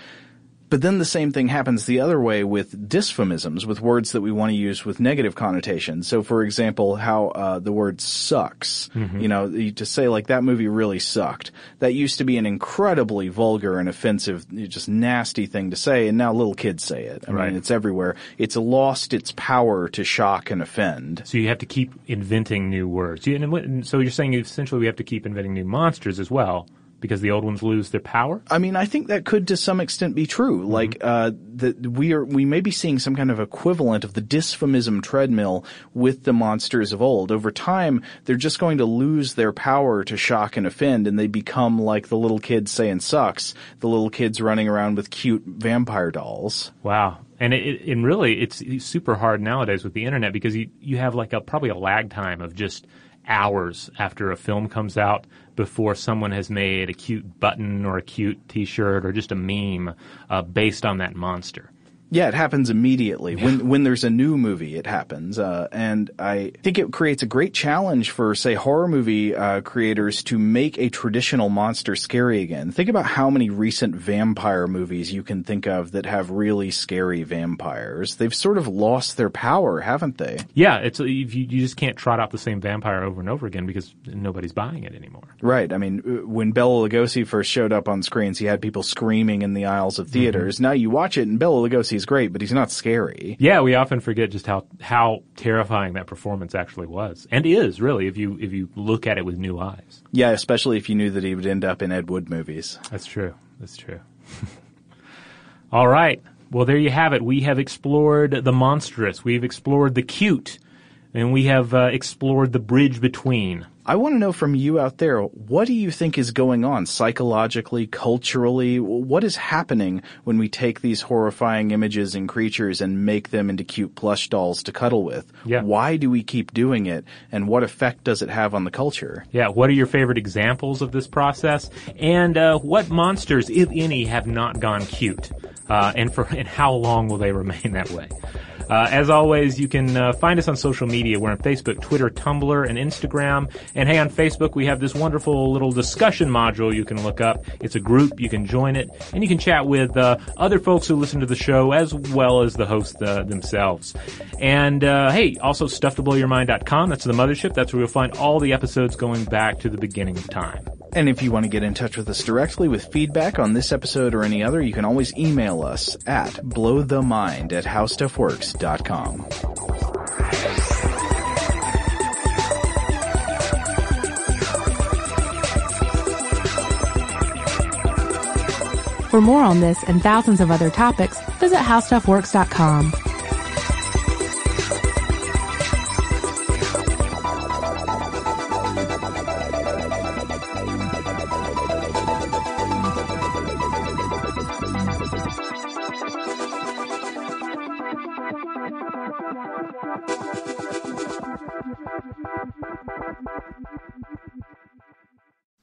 But then the same thing happens the other way with dysphemisms, with words that we want to use with negative connotations. So, for example, how uh, the word sucks, mm-hmm. you know, to say like that movie really sucked. That used to be an incredibly vulgar and offensive, just nasty thing to say, and now little kids say it. I right. mean, it's everywhere. It's lost its power to shock and offend. So you have to keep inventing new words. So you're saying essentially we have to keep inventing new monsters as well because the old ones lose their power? I mean, I think that could to some extent be true. Mm-hmm. Like, uh, that we are, we may be seeing some kind of equivalent of the dysphemism treadmill with the monsters of old. Over time, they're just going to lose their power to shock and offend and they become like the little kids saying sucks, the little kids running around with cute vampire dolls. Wow. And it, and really, it's, it's super hard nowadays with the internet because you, you have like a, probably a lag time of just hours after a film comes out before someone has made a cute button or a cute T-shirt or just a meme uh, based on that monster. Yeah, it happens immediately. Yeah. When when there's a new movie, it happens, uh, and I think it creates a great challenge for, say, horror movie uh, creators to make a traditional monster scary again. Think about how many recent vampire movies you can think of that have really scary vampires. They've sort of lost their power, haven't they? Yeah, it's you, you just can't trot out the same vampire over and over again because nobody's buying it anymore. Right. I mean, uh, when Bela Lugosi first showed up on screens, he had people screaming in the aisles of theaters. Mm-hmm. Now you watch it, and Bela Lugosi he's great, but he's not scary. Yeah, we often forget just how how terrifying that performance actually was, and is really if you if you look at it with new eyes. Yeah, especially if you knew that he would end up in Ed Wood movies. That's true. That's true. *laughs* All right. Well, there you have it. We have explored the monstrous. We've explored the cute, and we have uh, explored the bridge between. I want to know from you out there, what do you think is going on psychologically, culturally? What is happening when we take these horrifying images and creatures and make them into cute plush dolls to cuddle with? Yeah. Why do we keep doing it? And what effect does it have on the culture? Yeah. What are your favorite examples of this process? And uh, what monsters, if any, have not gone cute? Uh, and for and how long will they remain that way? Uh, as always, you can uh, find us on social media. We're on Facebook, Twitter, Tumblr, and Instagram. And hey, on Facebook, we have this wonderful little discussion module you can look up. It's a group. You can join it, and you can chat with uh, other folks who listen to the show as well as the hosts uh, themselves. And uh, hey, also stufftoblowyourmind.com. That's the mothership. That's where you'll find all the episodes going back to the beginning of time. And if you want to get in touch with us directly with feedback on this episode or any other, you can always email us at blowthemind at howstuffworks.com. For more on this and thousands of other topics, visit howstuffworks.com.